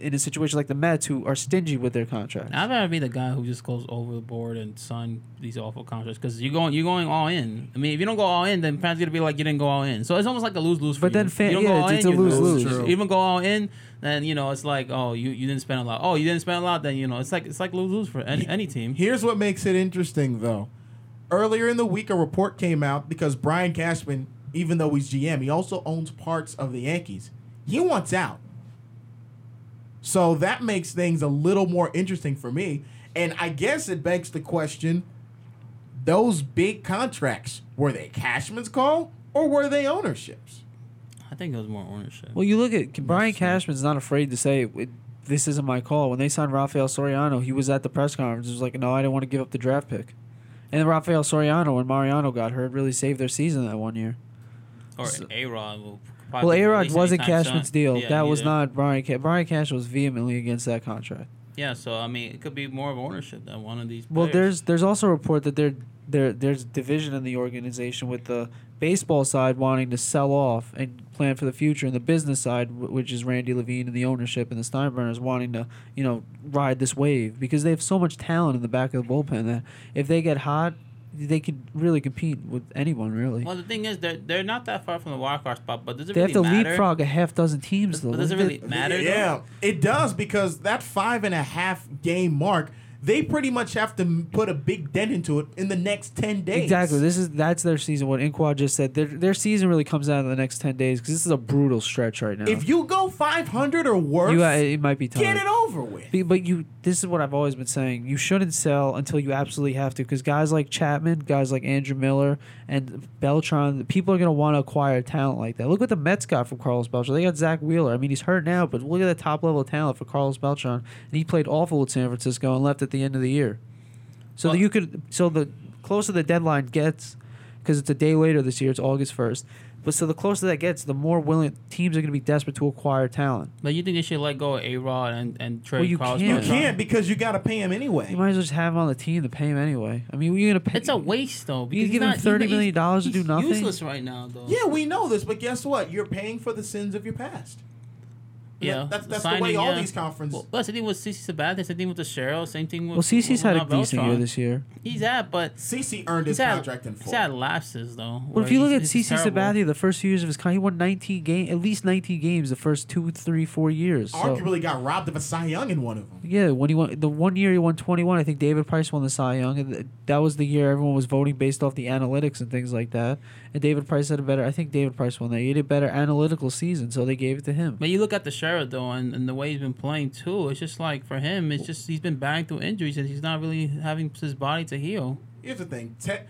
[SPEAKER 3] in a situation like the Mets who are stingy with their contracts.
[SPEAKER 2] I'd rather be the guy who just goes over the board and sign these awful contracts because you're going you're going all in. I mean, if you don't go all in, then fans gonna be like you didn't go all in. So it's almost like a lose lose.
[SPEAKER 3] But then fan-
[SPEAKER 2] you don't
[SPEAKER 3] yeah,
[SPEAKER 2] go all
[SPEAKER 3] it's-
[SPEAKER 2] in,
[SPEAKER 3] it's a lose-lose.
[SPEAKER 2] lose.
[SPEAKER 1] True.
[SPEAKER 2] You even go all in, then you know it's like oh you, you didn't spend a lot. Oh you didn't spend a lot, then you know it's like it's like lose lose for any, any team.
[SPEAKER 1] Here's what makes it interesting, though. Earlier in the week, a report came out because Brian Cashman, even though he's GM, he also owns parts of the Yankees. He wants out. So that makes things a little more interesting for me. And I guess it begs the question those big contracts, were they Cashman's call or were they ownerships?
[SPEAKER 2] I think it was more ownership.
[SPEAKER 3] Well, you look at Brian Cashman's not afraid to say this isn't my call. When they signed Rafael Soriano, he was at the press conference. He was like, "No, I didn't want to give up the draft pick." And then Rafael Soriano, when Mariano got hurt, really saved their season that one year.
[SPEAKER 2] or
[SPEAKER 3] so-
[SPEAKER 2] A Rod will.
[SPEAKER 3] Well, A Rod wasn't Cashman's deal.
[SPEAKER 2] Yeah,
[SPEAKER 3] that was not Brian. Ca- Brian Cash was vehemently against that contract.
[SPEAKER 2] Yeah, so I mean, it could be more of ownership than one of these.
[SPEAKER 3] Well, there's there's also a report that there there there's division in the organization with the baseball side wanting to sell off and plan for the future, and the business side, which is Randy Levine and the ownership and the Steinbrenners, wanting to you know ride this wave because they have so much talent in the back of the bullpen that if they get hot, they could really compete with anyone really.
[SPEAKER 2] Well, the thing is, they're they're not that far from the wild card spot, but does it
[SPEAKER 3] they
[SPEAKER 2] really
[SPEAKER 3] have to
[SPEAKER 2] matter?
[SPEAKER 3] leapfrog a half dozen teams though.
[SPEAKER 2] But does it really matter? though?
[SPEAKER 1] Yeah, it does because that five and a half game mark, they pretty much have to put a big dent into it in the next 10 days.
[SPEAKER 3] Exactly. This is that's their season. What Inquad just said. Their their season really comes out in the next ten days because this is a brutal stretch right now.
[SPEAKER 1] If you go 500 or worse,
[SPEAKER 3] you, uh, it might be time.
[SPEAKER 1] get it over with.
[SPEAKER 3] Be- But you, this is what I've always been saying. You shouldn't sell until you absolutely have to, because guys like Chapman, guys like Andrew Miller, and Beltran, people are gonna want to acquire talent like that. Look what the Mets got from Carlos Beltran. They got Zack Wheeler. I mean, he's hurt now, but look at the top level talent for Carlos Beltran, and he played awful with San Francisco and left at the end of the year. So that
[SPEAKER 2] Well-
[SPEAKER 3] you could, so the closer the deadline gets, because it's a day later this year, it's August first. But so the closer that gets, the more willing teams are going to be desperate to acquire talent.
[SPEAKER 2] But you think they should let go of A Rod and and trade
[SPEAKER 3] Well, you
[SPEAKER 2] Carlos
[SPEAKER 3] can't.
[SPEAKER 1] You can't because you got to pay him anyway.
[SPEAKER 3] You might as well just have him on the team to pay him anyway. I mean, you're gonna pay.
[SPEAKER 2] It's a waste though. Because
[SPEAKER 3] You
[SPEAKER 2] he's
[SPEAKER 3] give him
[SPEAKER 2] not- he's
[SPEAKER 3] $30 million to do nothing?
[SPEAKER 2] Useless right now though.
[SPEAKER 1] Yeah, we know this, but guess what? You're paying for the sins of your past.
[SPEAKER 2] Yeah.
[SPEAKER 1] That's, that's the way all
[SPEAKER 2] yeah.
[SPEAKER 1] these conferences.
[SPEAKER 2] Well, that's the thing with CC Sabathia. Same thing with the Cheryl. Same thing with.
[SPEAKER 3] Well, CC's
[SPEAKER 2] with
[SPEAKER 3] had a
[SPEAKER 2] Ronald
[SPEAKER 3] decent year this year.
[SPEAKER 2] He's at, but
[SPEAKER 1] CC earned his
[SPEAKER 2] had,
[SPEAKER 1] contract in full.
[SPEAKER 2] he's had lapses though.
[SPEAKER 3] Well, if you look at
[SPEAKER 2] he's- he's
[SPEAKER 3] CC. Sabathia, the first few years of his contract, he won 19 game, at least 19 games the first two, three, four years. So,
[SPEAKER 1] Arguably got robbed of a Cy Young in one of them.
[SPEAKER 3] yeah, when he won the one year he won 21, I think David Price won the Cy Young, and that was the year everyone was voting based off the analytics and things like that. And David Price had a better, I think David Price won that. He had a better analytical season, so they gave it to him.
[SPEAKER 2] But you look at the Sherrod though, and, and the way he's been playing too. It's just like for him, it's just he's been battling through injuries, and he's not really having his body to heal.
[SPEAKER 1] Here's the thing. Te-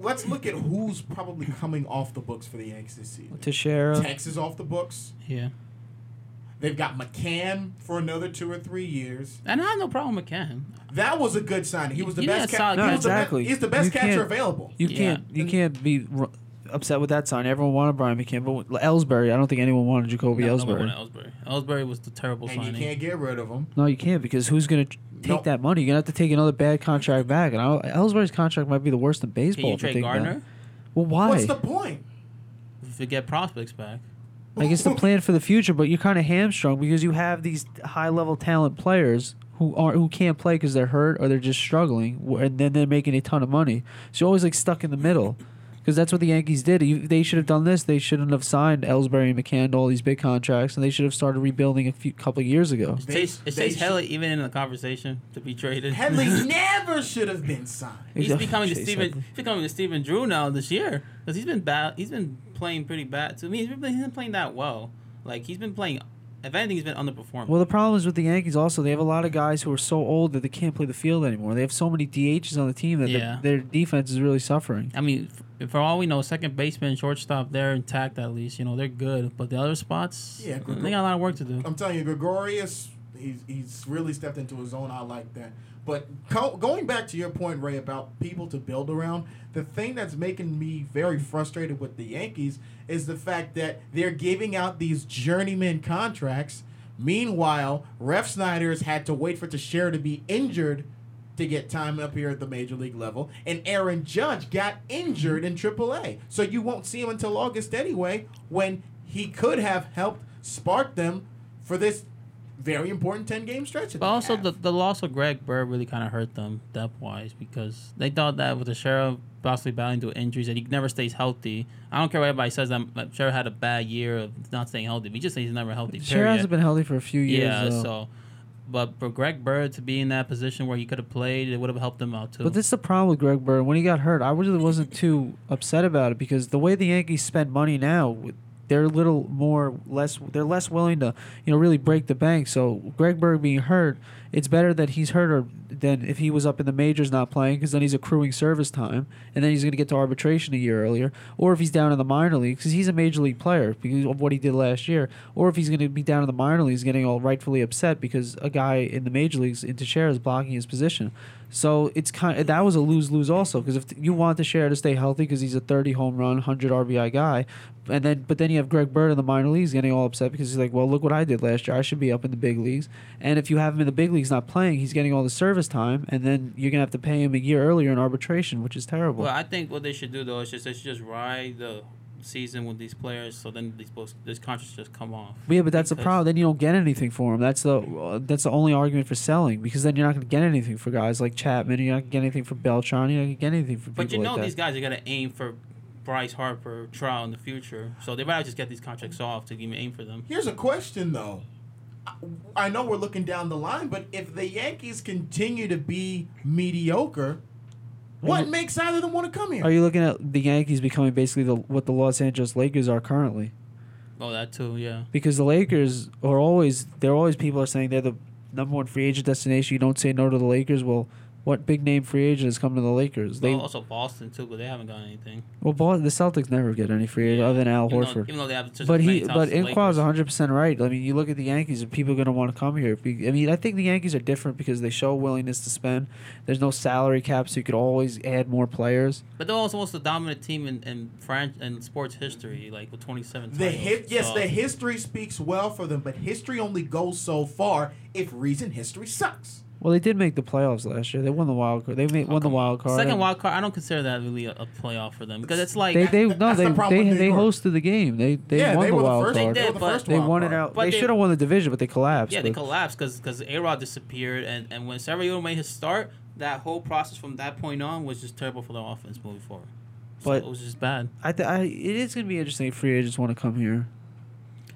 [SPEAKER 1] let's look at who's probably coming off the books for the Yankees this season.
[SPEAKER 3] Teixeira,
[SPEAKER 1] Texas off the books.
[SPEAKER 2] Yeah,
[SPEAKER 1] They've got McCann for another two or three years.
[SPEAKER 2] and I have no problem with Ken.
[SPEAKER 1] That was a good signing. He was the
[SPEAKER 2] Yeah,
[SPEAKER 1] best. Ca-
[SPEAKER 2] solid
[SPEAKER 1] he
[SPEAKER 3] No,
[SPEAKER 1] was the be-
[SPEAKER 3] exactly.
[SPEAKER 1] he's the best
[SPEAKER 3] You
[SPEAKER 1] catcher available.
[SPEAKER 3] you
[SPEAKER 2] Yeah.
[SPEAKER 3] can't you can't be r- upset with that sign. Everyone wanted Brian McCann, but with Ellsbury, I don't think anyone wanted Jacoby
[SPEAKER 2] No, nobody
[SPEAKER 3] Ellsbury.
[SPEAKER 2] wanted Ellsbury. Ellsbury was the terrible
[SPEAKER 1] and you can't get rid of him.
[SPEAKER 3] No, you can't because who's going to take
[SPEAKER 1] Nope.
[SPEAKER 3] that money? You're going to have to take another bad contract back. And I, Ellsbury's contract might be the worst in baseball.
[SPEAKER 2] you
[SPEAKER 3] if you
[SPEAKER 2] trade
[SPEAKER 3] think
[SPEAKER 2] Gardner?
[SPEAKER 3] That. Well, why?
[SPEAKER 1] What's the point?
[SPEAKER 2] If you get prospects back.
[SPEAKER 3] like it's the plan for the future, but you're kind of hamstrung because you have these high level talent players who are who can't play because they're hurt or they're just struggling, and then they're making a ton of money. So you're always like stuck in the middle. Because that's what the Yankees did. You, they should have done this. They shouldn't have signed Ellsbury and McCann to all these big contracts, and they should have started rebuilding a few couple of years ago.
[SPEAKER 2] It
[SPEAKER 1] They-
[SPEAKER 2] Chase, is
[SPEAKER 1] they
[SPEAKER 2] Headley even in the conversation to be traded?
[SPEAKER 1] Headley never should have been signed.
[SPEAKER 2] He's becoming the
[SPEAKER 3] Chase
[SPEAKER 2] Steven.
[SPEAKER 3] Headley.
[SPEAKER 2] He's becoming the Stephen Drew now this year because he's been bad. He's been playing pretty bad. To me, he's been, he's been playing that well. Like he's been playing. If anything, he's been underperforming.
[SPEAKER 3] Well, the problem is with the Yankees also, they have a lot of guys who are so old that they can't play the field anymore. They have so many DHs on the team that
[SPEAKER 2] Yeah.
[SPEAKER 3] their, their defense is really suffering.
[SPEAKER 2] I mean, for all we know, second baseman, shortstop, they're intact at least. You know, they're good. But the other spots,
[SPEAKER 1] Yeah,
[SPEAKER 2] they got a lot of work to do.
[SPEAKER 1] I'm telling you, Gregorius, he's he's really stepped into his own. I like that. But co- going back to your point, Ray, about people to build around, the thing that's making me very frustrated with the Yankees is the fact that they're giving out these journeyman contracts. Meanwhile, Refsnyder's had to wait for Teixeira to be injured to get time up here at the major league level, and Aaron Judge got injured in AAA. So you won't see him until August anyway, when he could have helped spark them for this very important 10 game stretch.
[SPEAKER 2] But also
[SPEAKER 1] have.
[SPEAKER 2] the, the loss of Greg Bird really kind of hurt them depth wise because they thought that with the sheriff possibly battling through injuries that he never stays healthy. I don't care what everybody says that that Sheriff had a bad year of not staying healthy. But he just says he's never healthy.
[SPEAKER 3] Sure
[SPEAKER 2] period.
[SPEAKER 3] hasn't been healthy for a few years.
[SPEAKER 2] yeah.
[SPEAKER 3] though.
[SPEAKER 2] So, but for Greg Bird to be in that position where he could have played, it would have helped him out too.
[SPEAKER 3] But this is the problem with Greg Bird. When he got hurt, I really wasn't too upset about it because the way the Yankees spend money now, they're a little more less. They're less willing to, you know, really break the bank. So Greg Bird being hurt, it's better that he's hurt or than if he was up in the majors not playing because then he's accruing service time and then he's going to get to arbitration a year earlier. Or if he's down in the minor leagues because he's a major league player because of what he did last year. Or if he's going to be down in the minor leagues getting all rightfully upset because a guy in the major leagues in Teixeira is blocking his position. So it's kind of, that was a lose lose also because if you want Teixeira to stay healthy because he's a 30 home run, 100 RBI guy, and then but then you have Greg Bird in the minor leagues getting all upset because he's like, well, look what I did last year. I should be up in the big leagues. And if you have him in the big leagues not playing, he's getting all the service time, and then you're gonna have to pay him a year earlier in arbitration, which is terrible.
[SPEAKER 2] Well, I think what they should do though is just they should just ride the season with these players, so then these post these contracts just come off.
[SPEAKER 3] yeah, but that's the
[SPEAKER 2] because-
[SPEAKER 3] problem. Then you don't get anything for him. That's the uh, that's the only argument for selling because then you're not going to get anything for guys like Chapman. You're not going to get anything for Beltran. You're not going to get anything for people
[SPEAKER 2] But you know
[SPEAKER 3] like
[SPEAKER 2] these
[SPEAKER 3] that.
[SPEAKER 2] guys are gonna aim for Bryce Harper trial in the future, so they better just get these contracts off to even aim for them.
[SPEAKER 1] Here's a question though. I- I know we're looking down the line, but if the Yankees continue to be mediocre, what
[SPEAKER 3] you-
[SPEAKER 1] makes either of them want to come here?
[SPEAKER 3] Are you looking at the Yankees becoming basically the, what the Los Angeles Lakers are currently?
[SPEAKER 2] Oh, that too, yeah.
[SPEAKER 3] Because the Lakers are always they're always people are saying they're the number one free agent destination. You don't say no to the Lakers. Well, what big name free agent has come to the Lakers? They
[SPEAKER 2] Well, also Boston too, but they haven't gotten anything.
[SPEAKER 3] well, Bo- the Celtics never get any free agent other than Al
[SPEAKER 2] even
[SPEAKER 3] Horford.
[SPEAKER 2] Though, even though they have just
[SPEAKER 3] But
[SPEAKER 2] as
[SPEAKER 3] he,
[SPEAKER 2] many
[SPEAKER 3] but
[SPEAKER 2] times as the
[SPEAKER 3] Inqua's
[SPEAKER 2] Lakers.
[SPEAKER 3] 100 percent right. I mean, you look at the Yankees, and people are going to want to come here. Be- I mean, I think the Yankees are different because they show willingness to spend. There's no salary cap, so you could always add more players.
[SPEAKER 2] But they're also almost the dominant team in in, Fran- in sports history, like with 27
[SPEAKER 1] The
[SPEAKER 2] titles.
[SPEAKER 1] hit, yes,
[SPEAKER 2] So-
[SPEAKER 1] the history speaks well for them, but history only goes so far if reason history sucks.
[SPEAKER 3] Well, they did make the playoffs last year. They won the wild card. They made, won the wild card.
[SPEAKER 2] Second wild card, I don't consider that really a, a playoff for them because it's like
[SPEAKER 3] They they no they
[SPEAKER 1] the problem
[SPEAKER 3] they, they hosted the game. They they
[SPEAKER 1] yeah,
[SPEAKER 3] won
[SPEAKER 1] they
[SPEAKER 3] the
[SPEAKER 1] were the
[SPEAKER 3] wild
[SPEAKER 1] first.
[SPEAKER 3] card.
[SPEAKER 1] They,
[SPEAKER 2] They
[SPEAKER 1] were the
[SPEAKER 2] did, but-
[SPEAKER 3] They won it out.
[SPEAKER 2] But
[SPEAKER 3] they
[SPEAKER 2] they-
[SPEAKER 3] should have won the division, but they collapsed.
[SPEAKER 2] yeah, they
[SPEAKER 3] but-
[SPEAKER 2] collapsed because because A-Rod disappeared and and when Severino made his start, that whole process from that point on was just terrible for their offense moving forward. So
[SPEAKER 3] But-
[SPEAKER 2] it was just bad.
[SPEAKER 3] I, th- I it is going to be interesting if free agents want to come here.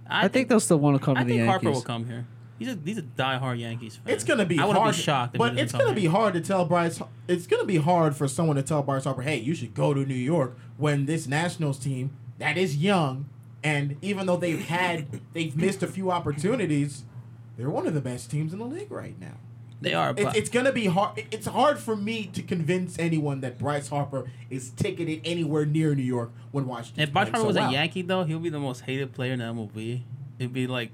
[SPEAKER 3] I, think, they'll still want to come
[SPEAKER 2] I
[SPEAKER 3] to the
[SPEAKER 2] think
[SPEAKER 3] Yankees.
[SPEAKER 2] Harper will come here. He's a he's a diehard Yankees fan.
[SPEAKER 1] It's gonna be
[SPEAKER 2] I wouldn't
[SPEAKER 1] hard,
[SPEAKER 2] be shocked,
[SPEAKER 1] but it's gonna be hard to tell Bryce. It's gonna be hard for someone to tell Bryce Harper, "Hey, you should go to New York." When this Nationals team that is young, and even though they've had they've missed a few opportunities, they're one of the best teams in the league right now.
[SPEAKER 2] They are,
[SPEAKER 1] It, it's gonna be hard. It's hard for me to convince anyone that Bryce Harper is ticketed anywhere near New York when Washington.
[SPEAKER 2] if Bryce Harper was a Yankee though, he would be the most hated player in the MLB. It'd be like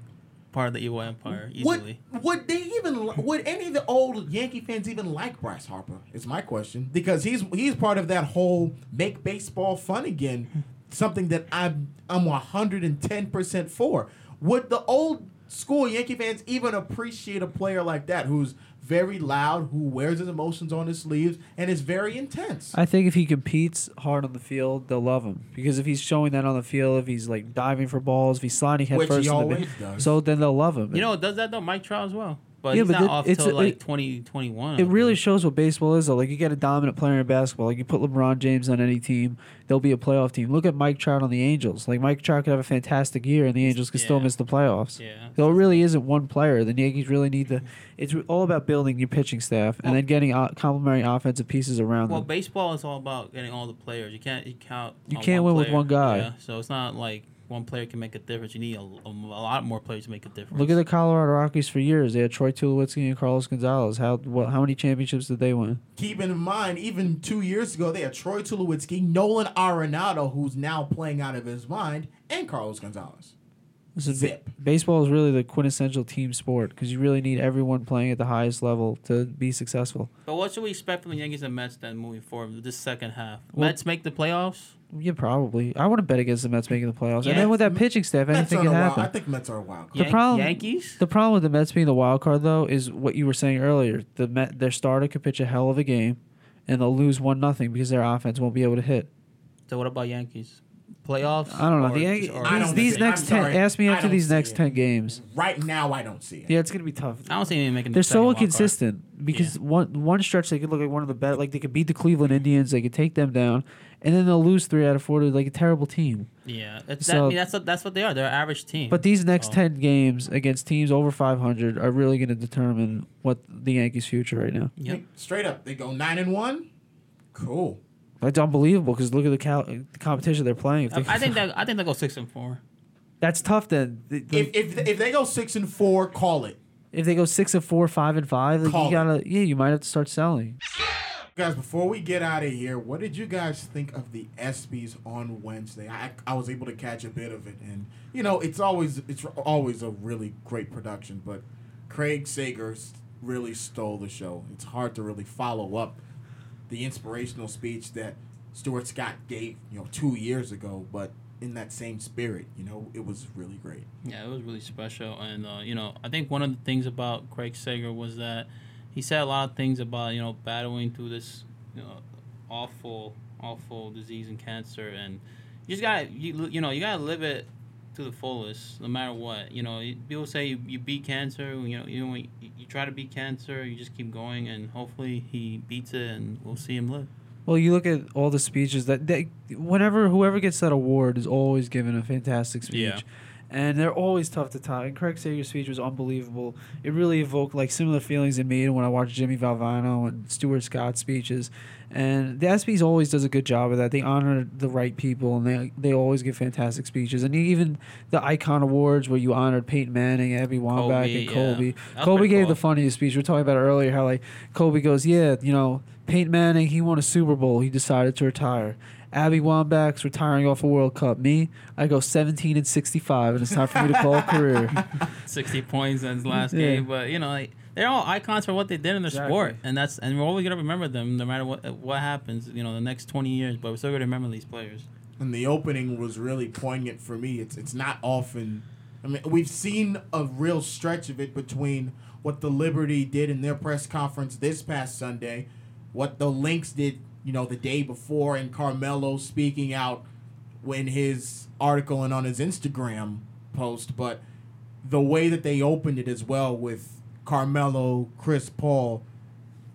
[SPEAKER 2] part of the evil empire easily.
[SPEAKER 1] Would would they even would any of the old Yankee fans even like Bryce Harper? Is my question because he's he's part of that whole make baseball fun again, something that I'm I'm 110 percent for. Would the old school Yankee fans even appreciate a player like that who's very loud, who wears his emotions on his sleeves, and is very intense?
[SPEAKER 3] I think if he competes hard on the field, they'll love him because if he's showing that on the field, if he's like diving for balls, if he's sliding head
[SPEAKER 1] Which he
[SPEAKER 3] first, in the
[SPEAKER 1] always
[SPEAKER 3] bit-
[SPEAKER 1] does.
[SPEAKER 3] so then they'll love him.
[SPEAKER 2] You know, what does that though? Mike Trout as well, but
[SPEAKER 3] Yeah,
[SPEAKER 2] he's
[SPEAKER 3] but
[SPEAKER 2] not
[SPEAKER 3] it-
[SPEAKER 2] off
[SPEAKER 3] it's
[SPEAKER 2] till like
[SPEAKER 3] it-
[SPEAKER 2] twenty twenty one.
[SPEAKER 3] It really shows what baseball is though. Like you get a dominant player in basketball, like you put LeBron James on any team, they'll be a playoff team. Look at Mike Trout on the Angels. Like Mike Trout could have a fantastic year, and the Angels could still miss the playoffs.
[SPEAKER 2] Yeah.
[SPEAKER 3] So it really isn't one player. The Yankees really need to. It's all about building your pitching staff and
[SPEAKER 2] Well-
[SPEAKER 3] then getting uh, complementary offensive pieces around them.
[SPEAKER 2] Well,
[SPEAKER 3] them.
[SPEAKER 2] baseball is all about getting all the players. You can't you count.
[SPEAKER 3] You can't win with one guy.
[SPEAKER 2] Yeah, so it's not like one player can make a difference. You need a, a, a lot more players to make a difference.
[SPEAKER 3] Look at the Colorado Rockies for years. They had Troy Tulowitzki and Carlos Gonzalez. How what, how many championships did they win?
[SPEAKER 1] Keeping in mind, even two years ago, they had Troy Tulowitzki, Nolan Arenado, who's now playing out of his mind, and Carlos Gonzalez.
[SPEAKER 3] This is
[SPEAKER 1] Zip.
[SPEAKER 3] baseball is really the quintessential team sport because you really need everyone playing at the highest level to be successful.
[SPEAKER 2] But what should we expect from the Yankees and Mets then moving forward this second half?
[SPEAKER 3] Well-
[SPEAKER 2] Mets make the playoffs.
[SPEAKER 3] Yeah, probably. I wouldn't bet against the Mets making the playoffs.
[SPEAKER 2] Yeah.
[SPEAKER 3] And then with that pitching staff,
[SPEAKER 1] Mets
[SPEAKER 3] anything
[SPEAKER 1] are
[SPEAKER 3] can
[SPEAKER 1] a wild,
[SPEAKER 3] happen.
[SPEAKER 1] I think Mets are a wild. card.
[SPEAKER 3] The
[SPEAKER 2] Yan-
[SPEAKER 3] problem-
[SPEAKER 2] Yankees.
[SPEAKER 3] The problem with the Mets being the wild card though is what you were saying earlier. The Met, their starter could pitch a hell of a game, and they'll lose one nothing because their offense won't be able to hit.
[SPEAKER 2] So what about Yankees? Playoffs?
[SPEAKER 3] I don't know.
[SPEAKER 2] Or-
[SPEAKER 3] The Yankees,
[SPEAKER 2] or-
[SPEAKER 1] I
[SPEAKER 3] these,
[SPEAKER 1] don't
[SPEAKER 3] these
[SPEAKER 1] see
[SPEAKER 3] next
[SPEAKER 1] I'm
[SPEAKER 3] ten.
[SPEAKER 1] sorry.
[SPEAKER 3] Ask me
[SPEAKER 1] I
[SPEAKER 3] after
[SPEAKER 1] don't
[SPEAKER 3] these
[SPEAKER 1] see
[SPEAKER 3] next
[SPEAKER 1] it.
[SPEAKER 3] ten games.
[SPEAKER 1] Right now, I don't see it.
[SPEAKER 3] Yeah, it's gonna be tough.
[SPEAKER 2] I don't see anyone making.
[SPEAKER 3] They're
[SPEAKER 2] the second
[SPEAKER 3] so
[SPEAKER 2] wild card.
[SPEAKER 3] inconsistent because one one stretch they could look like one of the best. Like they could beat the Cleveland Indians, they could take them down, and then they'll lose three out of four to like a terrible team.
[SPEAKER 2] Yeah, it's,
[SPEAKER 3] So-
[SPEAKER 2] that, I mean, that's what that's what they are. They're an average team.
[SPEAKER 3] But these next
[SPEAKER 2] So-
[SPEAKER 3] ten games against teams over 500 are really going to determine what the Yankees' future right now.
[SPEAKER 2] Yep.
[SPEAKER 1] Straight up, they go nine and one. Cool.
[SPEAKER 3] That's unbelievable because look at the, cal- the competition they're playing. If they,
[SPEAKER 2] I, I think that I think they'll go six and four.
[SPEAKER 3] that's tough. Then The- the-
[SPEAKER 1] If, if if they go six and four, call it.
[SPEAKER 3] if they go six and four, five and five, like
[SPEAKER 1] Call
[SPEAKER 3] you
[SPEAKER 1] it.
[SPEAKER 3] gotta yeah, you might have to start selling.
[SPEAKER 1] Guys, before we get out of here, what did you guys think of the ESPYS on Wednesday? I, I was able to catch a bit of it, and you know it's always it's always a really great production, but Craig Sager s- really stole the show. It's hard to really follow up the inspirational speech that Stuart Scott gave, you know, two years ago, but in that same spirit, you know, it was really great.
[SPEAKER 2] Yeah, it was really special, and uh, you know, I think one of the things about Craig Sager was that he said a lot of things about you know battling through this you know awful, awful disease and cancer, and you just got you you know you gotta live it to the fullest, no matter what. You know, people say you, you beat cancer. You know, you know you, you try to beat cancer, you just keep going, and hopefully he beats it, and we'll see him live.
[SPEAKER 3] Well, you look at all the speeches that they, whenever whoever gets that award is always given a fantastic speech.
[SPEAKER 2] Yeah.
[SPEAKER 3] And they're always tough to top. And Craig Sager's speech was unbelievable. It really evoked like similar feelings in me when I watched Jimmy Valvano and Stuart Scott's speeches. And the ESPYS always does a good job of that. They honor the right people and they they always give fantastic speeches. And even the Icon Awards where you honored Peyton Manning, Abby Wambach,
[SPEAKER 2] Kobe,
[SPEAKER 3] and
[SPEAKER 2] yeah.
[SPEAKER 3] Kobe.
[SPEAKER 2] That
[SPEAKER 3] Kobe gave
[SPEAKER 2] cool.
[SPEAKER 3] the funniest speech. We were talking about it earlier how like Kobe goes, Yeah, you know, Peyton Manning, he won a Super Bowl. He decided to retire. Abby Wambach's retiring off a World Cup. Me, I go 17 and 65, and it's time for me to call a career.
[SPEAKER 2] 60 points in his last
[SPEAKER 3] Yeah.
[SPEAKER 2] game. But you know, like, they're all icons for what they did in the
[SPEAKER 3] Exactly.
[SPEAKER 2] sport, and that's and we're always gonna remember them no matter what what happens. You know, the next 20 years, but we're still gonna remember these players.
[SPEAKER 1] and the opening was really poignant for me. It's it's not often. I mean, we've seen a real stretch of it between what the Liberty did in their press conference this past Sunday, what the Lynx did, you know, the day before, and Carmelo speaking out when his article and on his Instagram post, but the way that they opened it as well with Carmelo, Chris Paul,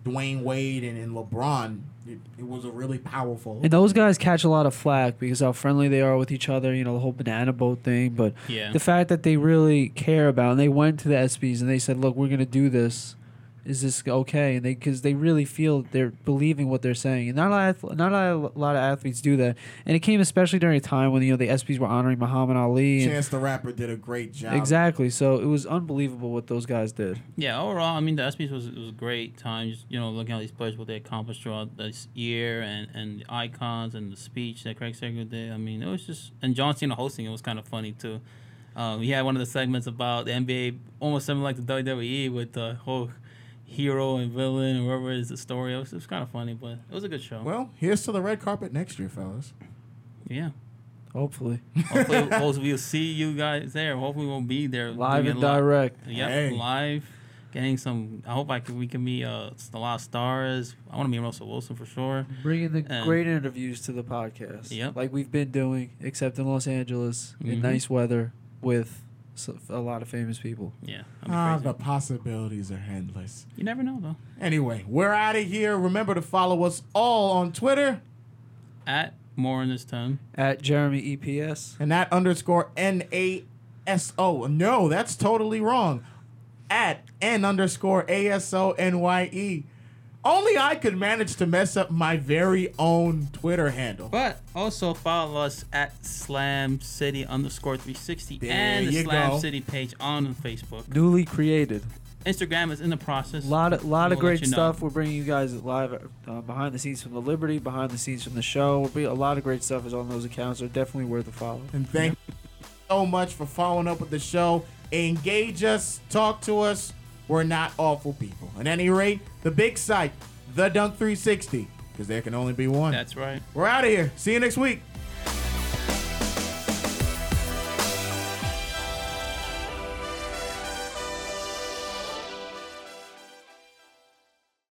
[SPEAKER 1] Dwyane Wade, and, and LeBron, it, it was a really powerful.
[SPEAKER 3] And those guys catch a lot of flack because how friendly they are with each other, you know, the whole banana boat thing. But
[SPEAKER 2] Yeah.
[SPEAKER 3] the fact that they really care about and they went to the ESPYS and they said, look, we're going to do this. Is this okay? And they because they really feel they're believing what they're saying, and not a lot, of, not a lot of athletes do that. And it came especially during a time when you know the ESPYS were honoring Muhammad Ali. And
[SPEAKER 1] Chance the Rapper did a great job.
[SPEAKER 3] exactly, so it was unbelievable what those guys did.
[SPEAKER 2] Yeah, overall, I mean, the ESPYS was it was a great time. Just, you know, looking at these players, what they accomplished throughout this year, and and the icons and the speech that Craig Sager did. I mean, it was just and John Cena hosting it was kind of funny too. Um, he had one of the segments about the NBA, almost similar like the WWE with the whole hero and villain, or whoever is the story. It was, it was kind of funny, but it was a good show.
[SPEAKER 1] Well, here's to the red carpet next year, fellas.
[SPEAKER 2] yeah.
[SPEAKER 3] Hopefully,
[SPEAKER 2] Hopefully, hopefully we'll see you guys there. Hopefully, we'll be there
[SPEAKER 3] live and
[SPEAKER 2] it li-
[SPEAKER 3] direct.
[SPEAKER 2] Yep,
[SPEAKER 1] Hey.
[SPEAKER 2] live. Getting some. I hope I can. We can meet uh, a lot of stars. I want to meet Russell Wilson for sure.
[SPEAKER 3] Bringing the
[SPEAKER 2] And-
[SPEAKER 3] great interviews to the podcast.
[SPEAKER 2] Yep.
[SPEAKER 3] Like we've been doing, except in Los Angeles in
[SPEAKER 2] Mhm.
[SPEAKER 3] nice weather with s- a lot of famous people.
[SPEAKER 2] Yeah, that'd
[SPEAKER 1] Ah, the possibilities are endless.
[SPEAKER 2] You never know though.
[SPEAKER 1] Anyway, we're out of here. Remember to follow us all on Twitter
[SPEAKER 2] At more in this time.
[SPEAKER 3] At Jeremy EPS.
[SPEAKER 1] and that underscore N A S O. No, that's totally wrong. At N underscore A S O N Y E. Only I could manage to mess up my very own Twitter handle.
[SPEAKER 2] But also follow us at Slam City underscore 360
[SPEAKER 1] There
[SPEAKER 2] and the Slam
[SPEAKER 1] go.
[SPEAKER 2] City page on Facebook.
[SPEAKER 3] Newly created.
[SPEAKER 2] Instagram is in the process.
[SPEAKER 3] A lot of lot of
[SPEAKER 2] We'll let
[SPEAKER 3] great
[SPEAKER 2] you know.
[SPEAKER 3] stuff. We're bringing you guys live uh, behind the scenes from the Liberty, behind the scenes from the show. We'll be, a lot of great stuff is on those accounts. They're definitely worth a follow.
[SPEAKER 1] And thank you so much for following up with the show. Engage us, talk to us. We're not awful people. At any rate, the big site, the Dunk 360, because there can only be one.
[SPEAKER 7] That's right.
[SPEAKER 1] We're out of here. See you next week.